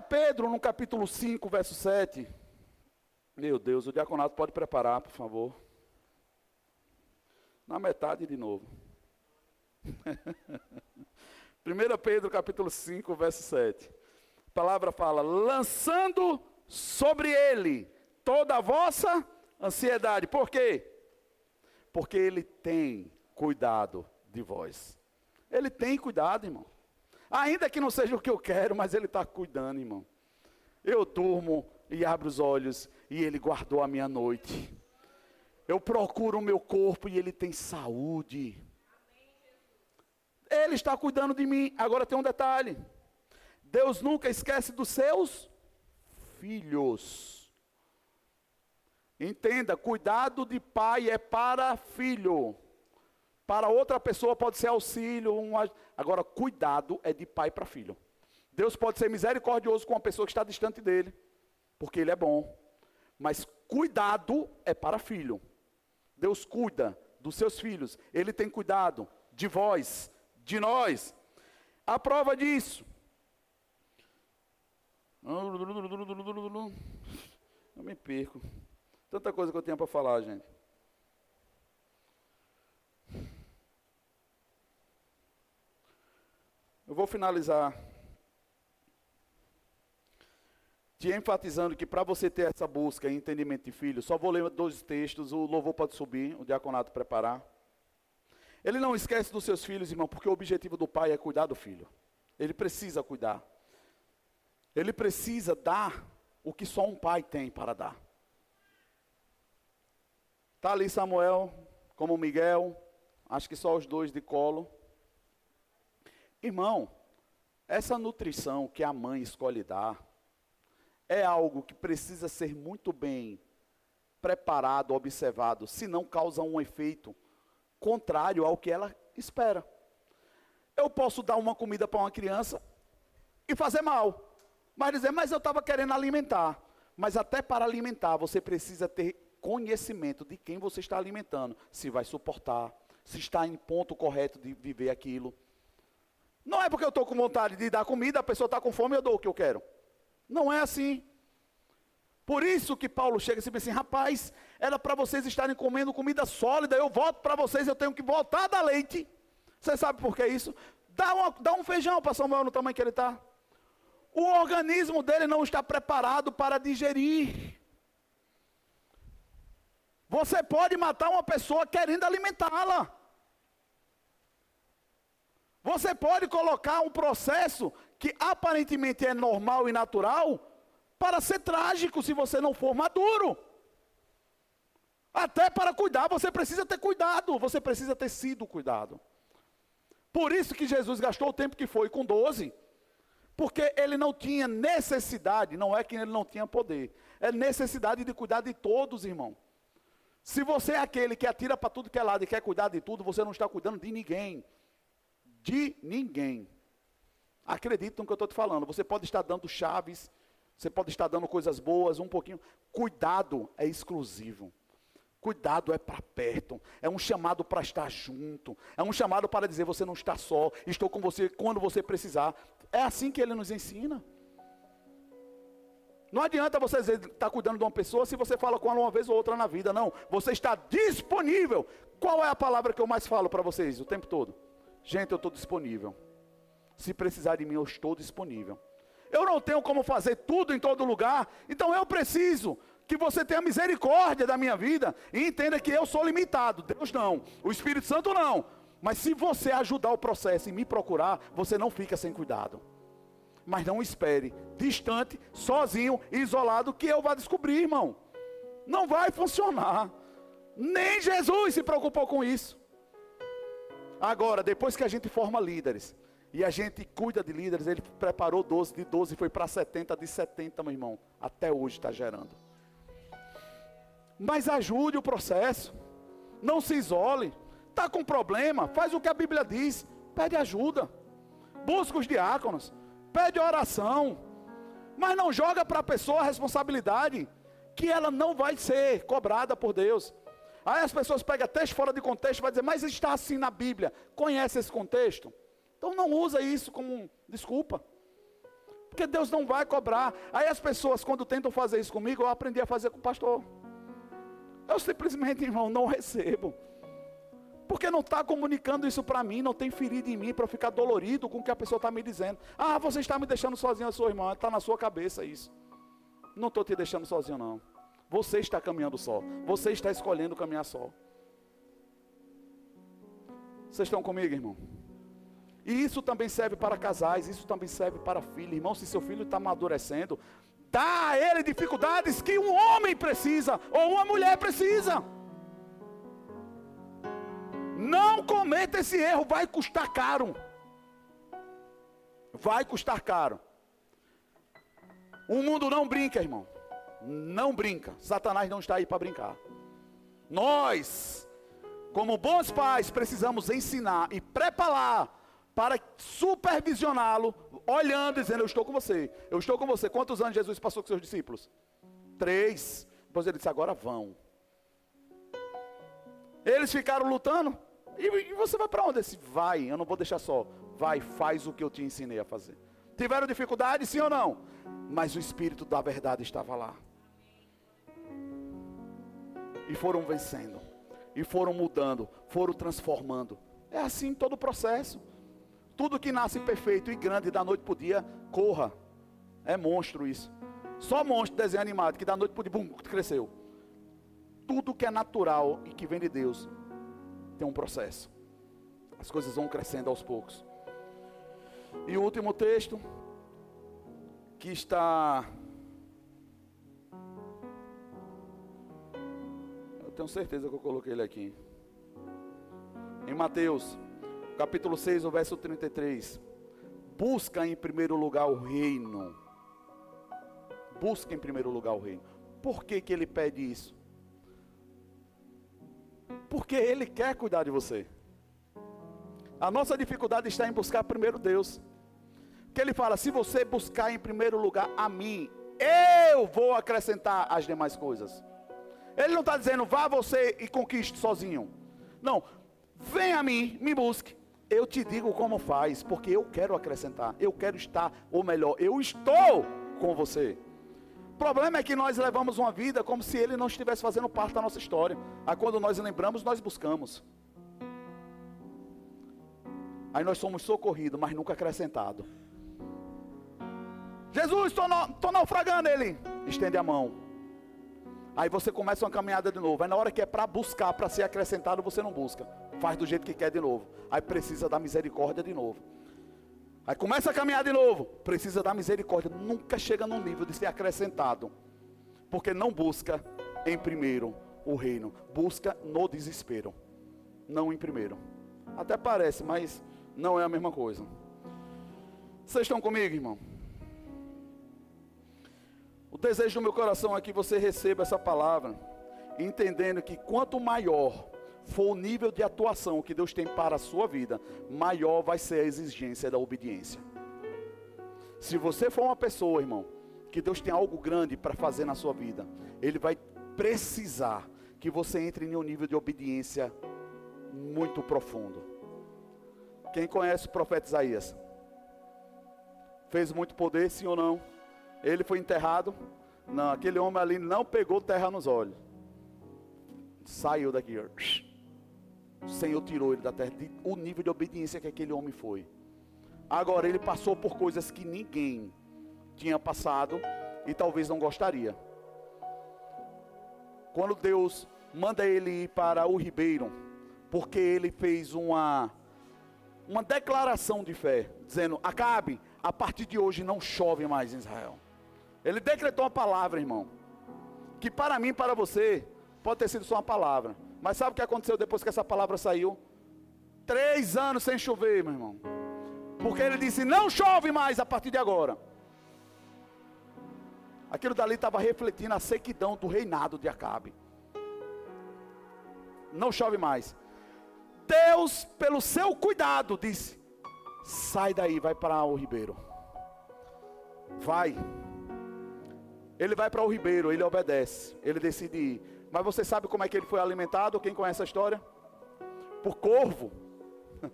Pedro, no capítulo 5, verso 7. Meu Deus, o diaconato pode preparar, por favor. Na metade de novo. 1 Pedro capítulo 5, verso 7. A palavra fala: lançando sobre ele toda a vossa ansiedade. Por quê? Porque Ele tem cuidado de vós. Ele tem cuidado, irmão. Ainda que não seja o que eu quero, mas Ele está cuidando, irmão. Eu durmo e abro os olhos e Ele guardou a minha noite. Eu procuro o meu corpo e Ele tem saúde. Ele está cuidando de mim. Agora tem um detalhe: Deus nunca esquece dos seus filhos. Entenda, cuidado de pai é para filho. Para outra pessoa pode ser auxílio. Agora, cuidado é de pai para filho. Deus pode ser misericordioso com uma pessoa que está distante dele, porque ele é bom. Mas cuidado é para filho. Deus cuida dos seus filhos. Ele tem cuidado de vós, de nós. A prova disso. Eu me perco. Tanta coisa que eu tenho para falar, gente. Eu vou finalizar te enfatizando que para você ter essa busca e entendimento de filho, só vou ler dois textos, o louvor pode subir, o diaconato preparar. Ele não esquece dos seus filhos, irmão, porque o objetivo do pai é cuidar do filho. Ele precisa cuidar. Ele precisa dar o que só um pai tem para dar. Está ali Samuel, como Miguel, acho que só os dois de colo. Irmão, essa nutrição que a mãe escolhe dar é algo que precisa ser muito bem preparado, observado, senão causa um efeito contrário ao que ela espera. Eu posso dar uma comida para uma criança e fazer mal, mas dizer, mas eu estava querendo alimentar. Mas até para alimentar você precisa ter conhecimento de quem você está alimentando, se vai suportar, se está em ponto correto de viver aquilo. Não é porque eu estou com vontade de dar comida, a pessoa está com fome, eu dou o que eu quero. Não é assim. Por isso que Paulo chega e diz assim, rapaz, era para vocês estarem comendo comida sólida, eu volto para vocês, eu tenho que voltar da leite. Você sabe por que isso? Dá, uma, dá um feijão para Samuel no tamanho que ele está. O organismo dele não está preparado para digerir. Você pode matar uma pessoa querendo alimentá-la. Você pode colocar um processo que aparentemente é normal e natural para ser trágico se você não for maduro. Até para cuidar, você precisa ter cuidado, você precisa ter sido cuidado. Por isso que Jesus gastou o tempo que foi com 12. Porque ele não tinha necessidade, não é que ele não tinha poder, é necessidade de cuidar de todos, irmão. Se você é aquele que atira para tudo que é lado e quer cuidar de tudo, você não está cuidando de ninguém. De ninguém. Acredite no que eu estou te falando. Você pode estar dando chaves, você pode estar dando coisas boas, um pouquinho. Cuidado é exclusivo. Cuidado é para perto, é um chamado para estar junto, é um chamado para dizer você não está só, estou com você quando você precisar. É assim que ele nos ensina. Não adianta você estar tá cuidando de uma pessoa se você fala com ela uma vez ou outra na vida, não. Você está disponível. Qual é a palavra que eu mais falo para vocês o tempo todo? Gente, eu estou disponível. Se precisar de mim, eu estou disponível. Eu não tenho como fazer tudo em todo lugar, então eu preciso que você tenha misericórdia da minha vida e entenda que eu sou limitado. Deus não, o Espírito Santo não. Mas se você ajudar o processo e me procurar, você não fica sem cuidado. Mas não espere, distante, sozinho, isolado, que eu vá descobrir, irmão. Não vai funcionar. Nem Jesus se preocupou com isso. Agora, depois que a gente forma líderes, e a gente cuida de líderes, ele preparou 12, de 12 foi para 70, de 70, meu irmão. Até hoje está gerando. Mas ajude o processo. Não se isole. Está com problema, faz o que a Bíblia diz. Pede ajuda. Busca os diáconos. Pede oração. Mas não joga para a pessoa a responsabilidade que ela não vai ser cobrada por Deus. Aí as pessoas pegam texto fora de contexto e vai dizer, mas está assim na Bíblia. Conhece esse contexto? Então não usa isso como desculpa. Porque Deus não vai cobrar. Aí as pessoas, quando tentam fazer isso comigo, eu aprendi a fazer com o pastor. Eu simplesmente, irmão, não recebo. Porque não está comunicando isso para mim, não tem ferido em mim para ficar dolorido com o que a pessoa está me dizendo. Ah, você está me deixando sozinho, a sua irmã. Está na sua cabeça isso. Não estou te deixando sozinho, não. Você está caminhando só. Você está escolhendo caminhar só. Vocês estão comigo, irmão? E isso também serve para casais, isso também serve para filhos. Irmão, se seu filho está amadurecendo, dá a ele dificuldades que um homem precisa ou uma mulher precisa. Não cometa esse erro, vai custar caro. Vai custar caro. O mundo não brinca, irmão. Não brinca. Satanás não está aí para brincar. Nós, como bons pais, precisamos ensinar e preparar para supervisioná-lo, olhando, dizendo: Eu estou com você, eu estou com você. Quantos anos Jesus passou com seus discípulos? Três. Depois ele disse: Agora vão. Eles ficaram lutando. E, e você vai para onde? Disse: Vai, eu não vou deixar só. Vai, faz o que eu te ensinei a fazer. Tiveram dificuldade, sim ou não? Mas o Espírito da verdade estava lá. E foram vencendo. E foram mudando. Foram transformando. É assim todo o processo. Tudo que nasce perfeito e grande da noite para o dia, corra. É monstro isso. Só monstro desenho animado, que da noite para o dia, bum, cresceu. Tudo que é natural e que vem de Deus tem um processo. As coisas vão crescendo aos poucos. E o último texto, que está. Eu tenho certeza que eu coloquei ele aqui. Em Mateus capítulo 6, o verso 33. Busca em primeiro lugar o reino. Busca em primeiro lugar o reino. Por que, que ele pede isso? Porque ele quer cuidar de você. A nossa dificuldade está em buscar primeiro Deus. Que ele fala: se você buscar em primeiro lugar a mim, eu vou acrescentar as demais coisas. Ele não está dizendo, vá você e conquiste sozinho. Não, vem a mim, me busque. Eu te digo como faz, porque eu quero acrescentar, eu quero estar, ou melhor, eu estou com você. O problema é que nós levamos uma vida como se ele não estivesse fazendo parte da nossa história. Aí quando nós lembramos, nós buscamos. Aí nós somos socorridos, mas nunca acrescentados. Jesus, estou naufragando ele. Estende a mão. Aí você começa uma caminhada de novo. Aí na hora que é para buscar, para ser acrescentado, você não busca faz do jeito que quer de novo. Aí precisa da misericórdia de novo. Aí começa a caminhar de novo, precisa da misericórdia. Nunca chega no nível de ser acrescentado. Porque não busca em primeiro o reino, busca no desespero, não em primeiro. Até parece, mas não é a mesma coisa. Vocês estão comigo, irmão? O desejo do meu coração é que você receba essa palavra entendendo que quanto maior for o nível de atuação que Deus tem para a sua vida, maior vai ser a exigência da obediência. Se você for uma pessoa, irmão, que Deus tem algo grande para fazer na sua vida, Ele vai precisar que você entre em um nível de obediência muito profundo. Quem conhece o profeta Isaías? Fez muito poder, sim ou não? Ele foi enterrado. Não, aquele homem ali não pegou terra nos olhos. Saiu daqui. O Senhor tirou ele da terra. O nível de obediência que aquele homem foi. Agora ele passou por coisas que ninguém tinha passado e talvez não gostaria. Quando Deus manda ele ir para o ribeiro, porque ele fez uma uma declaração de fé, dizendo: Acabe, a partir de hoje não chove mais em Israel. Ele decretou uma palavra, irmão, que para mim, para você, pode ter sido só uma palavra. Mas sabe o que aconteceu depois que essa palavra saiu? Três anos sem chover, meu irmão. Porque ele disse: Não chove mais a partir de agora. Aquilo dali estava refletindo a sequidão do reinado de Acabe. Não chove mais. Deus, pelo seu cuidado, disse: Sai daí, vai para o ribeiro. Vai. Ele vai para o ribeiro, ele obedece, ele decide ir. Mas você sabe como é que ele foi alimentado? Quem conhece a história? Por corvo.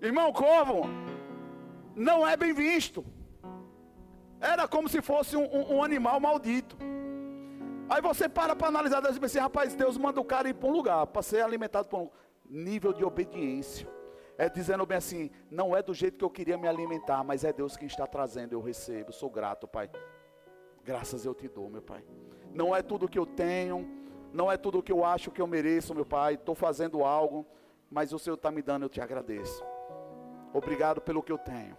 Irmão, corvo não é bem visto. Era como se fosse um, um, um animal maldito. Aí você para para analisar Deus pensa assim, rapaz, Deus manda o cara ir para um lugar, para ser alimentado por um nível de obediência. É dizendo bem assim, não é do jeito que eu queria me alimentar, mas é Deus quem está trazendo, eu recebo. Sou grato, Pai. Graças eu te dou, meu Pai. Não é tudo que eu tenho, não é tudo que eu acho que eu mereço, meu Pai. Estou fazendo algo, mas o Senhor está me dando, eu te agradeço. Obrigado pelo que eu tenho.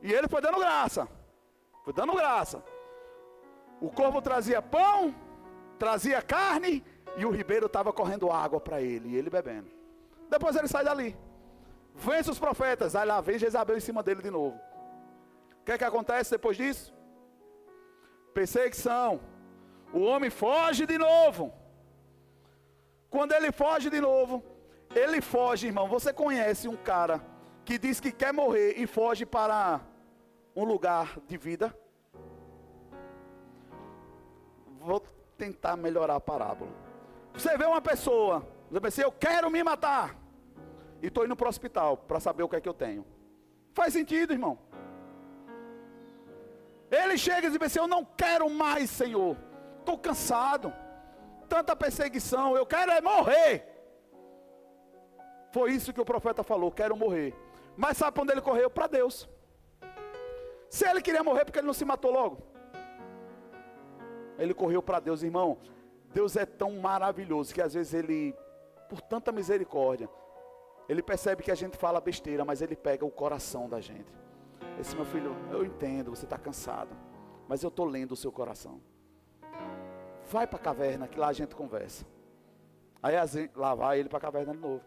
E ele foi dando graça. Foi dando graça. O corvo trazia pão, trazia carne, e o ribeiro estava correndo água para ele, e ele bebendo. Depois ele sai dali. Vence os profetas. Aí lá vem Jezabel em cima dele de novo. O que é que acontece depois disso? Perseguição. O homem foge de novo. Quando ele foge de novo, ele foge, irmão. Você conhece um cara que diz que quer morrer e foge para um lugar de vida? Vou tentar melhorar a parábola. Você vê uma pessoa, você pensa, eu quero me matar. E estou indo para o hospital para saber o que é que eu tenho. Faz sentido, irmão. Ele chega e diz assim: Eu não quero mais, Senhor. Estou cansado. Tanta perseguição. Eu quero é morrer. Foi isso que o profeta falou: Quero morrer. Mas sabe para onde ele correu? Para Deus. Se ele queria morrer, porque ele não se matou logo? Ele correu para Deus, irmão. Deus é tão maravilhoso que às vezes ele, por tanta misericórdia, ele percebe que a gente fala besteira, mas ele pega o coração da gente. Esse meu filho, eu entendo, você está cansado, mas eu estou lendo o seu coração. Vai para a caverna, que lá a gente conversa. Aí lá vai ele para a caverna de novo.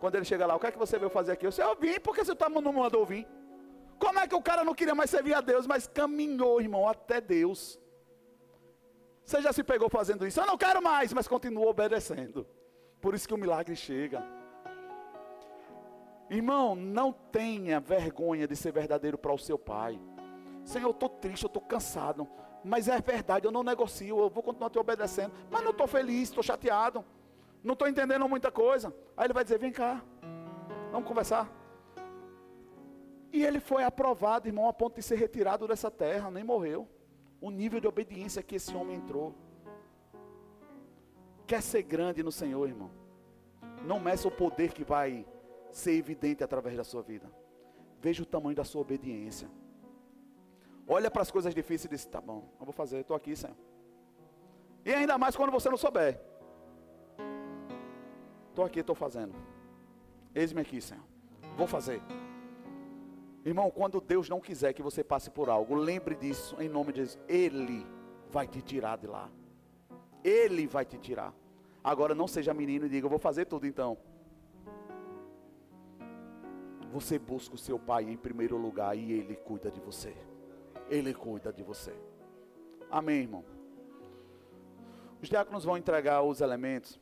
Quando ele chega lá, o que é que você veio fazer aqui? Eu disse, eu vim porque você tá, não mandou vir. Como é que o cara não queria mais servir a Deus, mas caminhou, irmão, até Deus? Você já se pegou fazendo isso? Eu não quero mais, mas continua obedecendo. Por isso que o milagre chega. Irmão, não tenha vergonha de ser verdadeiro para o seu pai. Senhor, eu estou triste, eu estou cansado. Mas é verdade, eu não negocio, eu vou continuar te obedecendo. Mas não estou feliz, estou chateado. Não estou entendendo muita coisa. Aí ele vai dizer: vem cá, vamos conversar. E ele foi aprovado, irmão, a ponto de ser retirado dessa terra, nem morreu. O nível de obediência que esse homem entrou. Quer ser grande no Senhor, irmão? Não meça o poder que vai ser evidente através da sua vida. Veja o tamanho da sua obediência. Olha para as coisas difíceis e diz: tá bom, eu vou fazer, estou aqui, Senhor. E ainda mais quando você não souber. Estou aqui, estou fazendo. Eis-me aqui, Senhor. Vou fazer. Irmão, quando Deus não quiser que você passe por algo, lembre disso em nome de Jesus. Ele vai te tirar de lá. Ele vai te tirar. Agora não seja menino e diga, eu vou fazer tudo então. Você busca o seu pai em primeiro lugar e ele cuida de você. Ele cuida de você. Amém, irmão. Os diáconos vão entregar os elementos.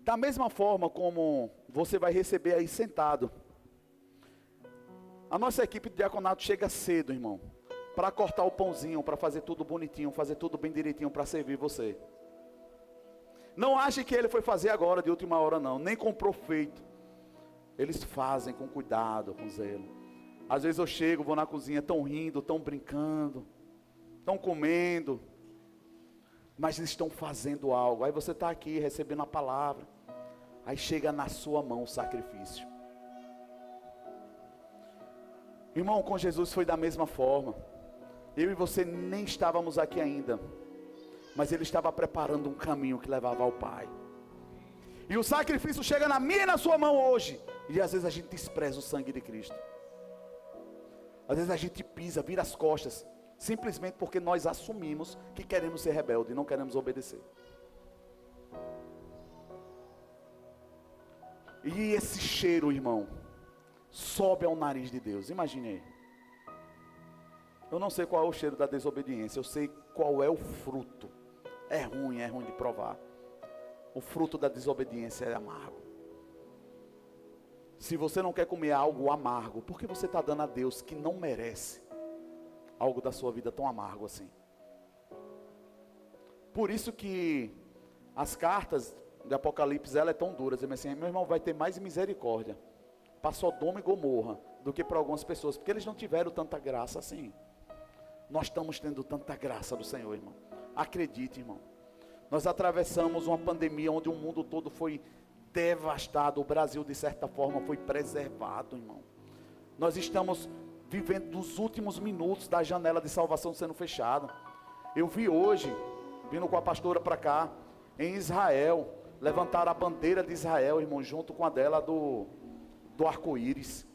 Da mesma forma como você vai receber aí sentado. A nossa equipe de diaconato chega cedo, irmão, para cortar o pãozinho, para fazer tudo bonitinho, fazer tudo bem direitinho para servir você. Não ache que ele foi fazer agora de última hora não, nem comprou feito. Eles fazem com cuidado, com zelo. Às vezes eu chego, vou na cozinha, estão rindo, estão brincando, estão comendo, mas eles estão fazendo algo. Aí você está aqui recebendo a palavra, aí chega na sua mão o sacrifício. Irmão, com Jesus foi da mesma forma. Eu e você nem estávamos aqui ainda, mas Ele estava preparando um caminho que levava ao Pai. E o sacrifício chega na minha e na sua mão hoje. E às vezes a gente despreza o sangue de Cristo. Às vezes a gente pisa, vira as costas, simplesmente porque nós assumimos que queremos ser rebelde e não queremos obedecer. E esse cheiro, irmão, sobe ao nariz de Deus. Imagine aí. Eu não sei qual é o cheiro da desobediência, eu sei qual é o fruto. É ruim, é ruim de provar. O fruto da desobediência é amargo. Se você não quer comer algo amargo, por que você está dando a Deus que não merece algo da sua vida tão amargo assim? Por isso que as cartas de Apocalipse ela é tão duras. Assim, meu irmão vai ter mais misericórdia para Sodoma e Gomorra do que para algumas pessoas, porque eles não tiveram tanta graça assim. Nós estamos tendo tanta graça do Senhor, irmão. Acredite, irmão. Nós atravessamos uma pandemia onde o mundo todo foi devastado. O Brasil, de certa forma, foi preservado, irmão. Nós estamos vivendo dos últimos minutos da janela de salvação sendo fechada. Eu vi hoje, vindo com a pastora para cá, em Israel, levantar a bandeira de Israel, irmão, junto com a dela do, do arco-íris.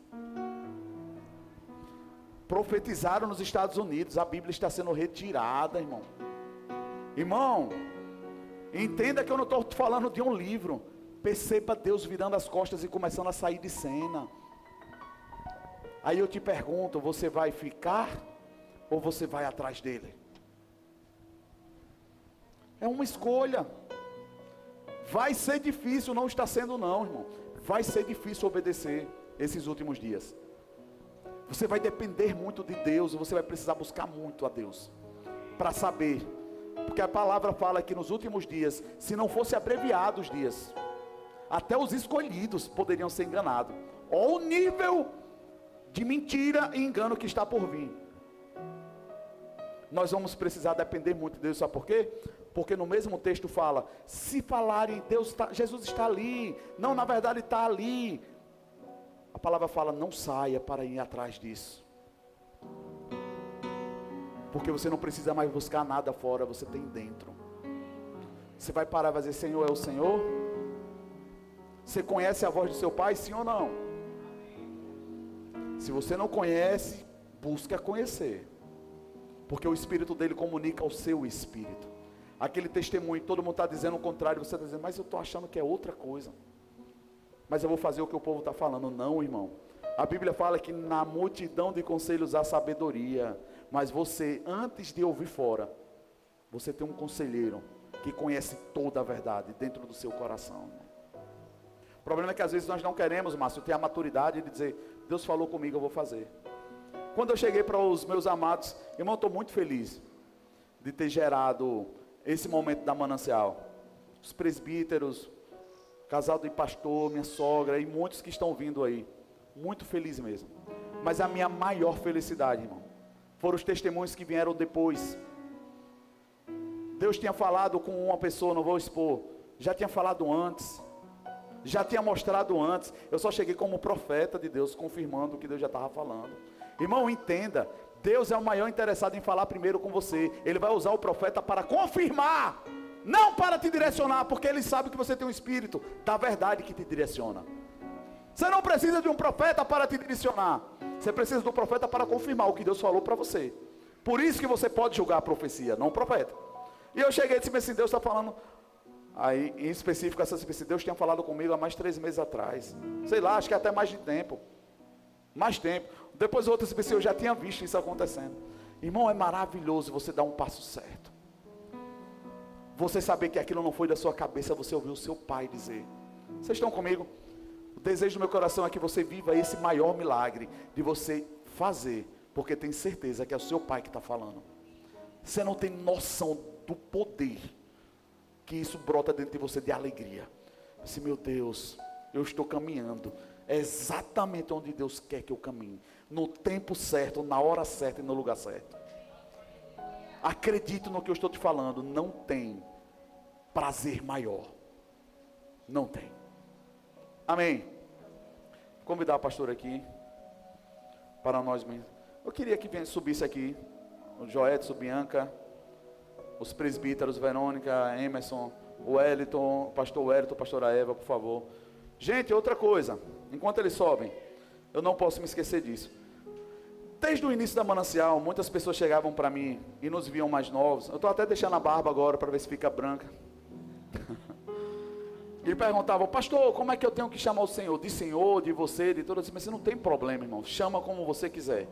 Profetizaram nos Estados Unidos, a Bíblia está sendo retirada, irmão. Irmão, entenda que eu não estou falando de um livro. Perceba Deus virando as costas e começando a sair de cena. Aí eu te pergunto: você vai ficar ou você vai atrás dele? É uma escolha. Vai ser difícil, não está sendo, não, irmão. Vai ser difícil obedecer esses últimos dias. Você vai depender muito de Deus, você vai precisar buscar muito a Deus para saber, porque a palavra fala que nos últimos dias, se não fosse abreviado os dias, até os escolhidos poderiam ser enganados. Olha o nível de mentira e engano que está por vir. Nós vamos precisar depender muito de Deus, sabe por quê? Porque no mesmo texto fala: se falarem, Deus está, Jesus está ali. Não, na verdade está ali. A palavra fala: não saia para ir atrás disso. Porque você não precisa mais buscar nada fora, você tem dentro. Você vai parar e vai dizer: Senhor é o Senhor? Você conhece a voz do seu pai, sim ou não? Se você não conhece, busca conhecer. Porque o espírito dele comunica ao seu espírito. Aquele testemunho, todo mundo está dizendo o contrário, você está dizendo, mas eu estou achando que é outra coisa. Mas eu vou fazer o que o povo está falando. Não, irmão. A Bíblia fala que na multidão de conselhos há sabedoria. Mas você, antes de ouvir fora, você tem um conselheiro que conhece toda a verdade dentro do seu coração problema é que às vezes nós não queremos, Márcio, ter a maturidade de dizer, Deus falou comigo, eu vou fazer. Quando eu cheguei para os meus amados, irmão, estou muito feliz de ter gerado esse momento da manancial. Os presbíteros, casal de pastor, minha sogra e muitos que estão vindo aí. Muito feliz mesmo. Mas a minha maior felicidade, irmão, foram os testemunhos que vieram depois. Deus tinha falado com uma pessoa, não vou expor, já tinha falado antes já tinha mostrado antes. Eu só cheguei como profeta de Deus, confirmando o que Deus já estava falando. Irmão, entenda: Deus é o maior interessado em falar primeiro com você. Ele vai usar o profeta para confirmar, não para te direcionar, porque ele sabe que você tem um espírito da verdade que te direciona. Você não precisa de um profeta para te direcionar. Você precisa do profeta para confirmar o que Deus falou para você. Por isso que você pode julgar a profecia, não o profeta. E eu cheguei e disse assim: Deus está falando Aí, em específico, essa específica, Deus tinha falado comigo há mais de três meses atrás. Sei lá, acho que até mais de tempo. Mais tempo. Depois outras pessoas eu já tinha visto isso acontecendo. Irmão, é maravilhoso você dar um passo certo. Você saber que aquilo não foi da sua cabeça, você ouviu o seu pai dizer. Vocês estão comigo? O desejo do meu coração é que você viva esse maior milagre de você fazer, porque tem certeza que é o seu pai que está falando. Você não tem noção do poder que isso brota dentro de você de alegria. Assim, meu Deus, eu estou caminhando. É exatamente onde Deus quer que eu caminhe. No tempo certo, na hora certa e no lugar certo. Acredito no que eu estou te falando. Não tem prazer maior. Não tem. Amém. Vou convidar a pastora aqui. Para nós mesmos. Eu queria que subisse aqui. O Joedson, Bianca. Os presbíteros, Verônica, Emerson, o Wellington, pastor Wellington, pastora Eva, por favor. Gente, outra coisa. Enquanto eles sobem, eu não posso me esquecer disso. Desde o início da manancial, muitas pessoas chegavam para mim e nos viam mais novos. Eu estou até deixando a barba agora para ver se fica branca. E perguntavam, pastor, como é que eu tenho que chamar o Senhor? De Senhor, de você, de todas. Mas você não tem problema, irmão. Chama como você quiser.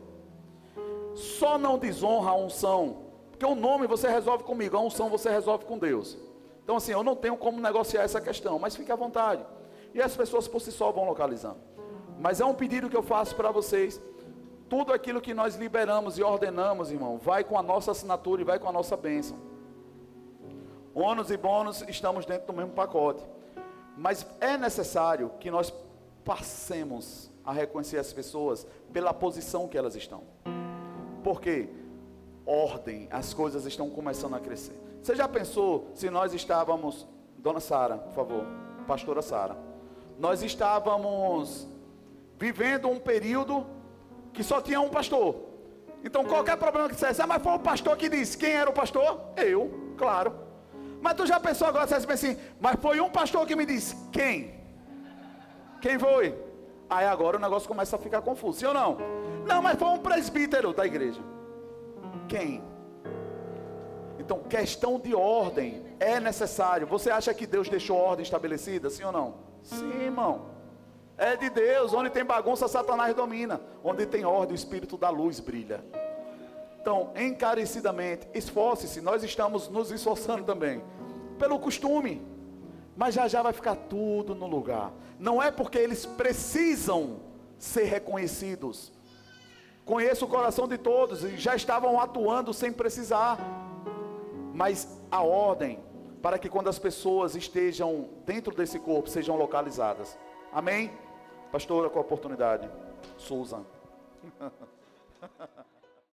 Só não desonra a unção. Porque o nome você resolve comigo, a unção você resolve com Deus. Então, assim, eu não tenho como negociar essa questão, mas fique à vontade. E as pessoas por si só vão localizando. Mas é um pedido que eu faço para vocês tudo aquilo que nós liberamos e ordenamos, irmão, vai com a nossa assinatura e vai com a nossa bênção. Ônus e bônus estamos dentro do mesmo pacote. Mas é necessário que nós passemos a reconhecer as pessoas pela posição que elas estão. Porque ordem, as coisas estão começando a crescer. Você já pensou se nós estávamos, dona Sara, por favor, pastora Sara, nós estávamos vivendo um período que só tinha um pastor. Então qualquer problema que dissesse, ah, mas foi o pastor que disse. Quem era o pastor? Eu, claro. Mas tu já pensou agora, você assim, mas foi um pastor que me disse. Quem? Quem foi? Aí agora o negócio começa a ficar confuso, sim ou não? Não, mas foi um presbítero da igreja. Quem? Então, questão de ordem é necessário. Você acha que Deus deixou ordem estabelecida, sim ou não? Sim, irmão. É de Deus. Onde tem bagunça, Satanás domina. Onde tem ordem, o Espírito da luz brilha. Então, encarecidamente, esforce-se. Nós estamos nos esforçando também. Pelo costume. Mas já já vai ficar tudo no lugar. Não é porque eles precisam ser reconhecidos. Conheço o coração de todos e já estavam atuando sem precisar. Mas a ordem para que quando as pessoas estejam dentro desse corpo sejam localizadas. Amém? Pastora, com a oportunidade. Susan.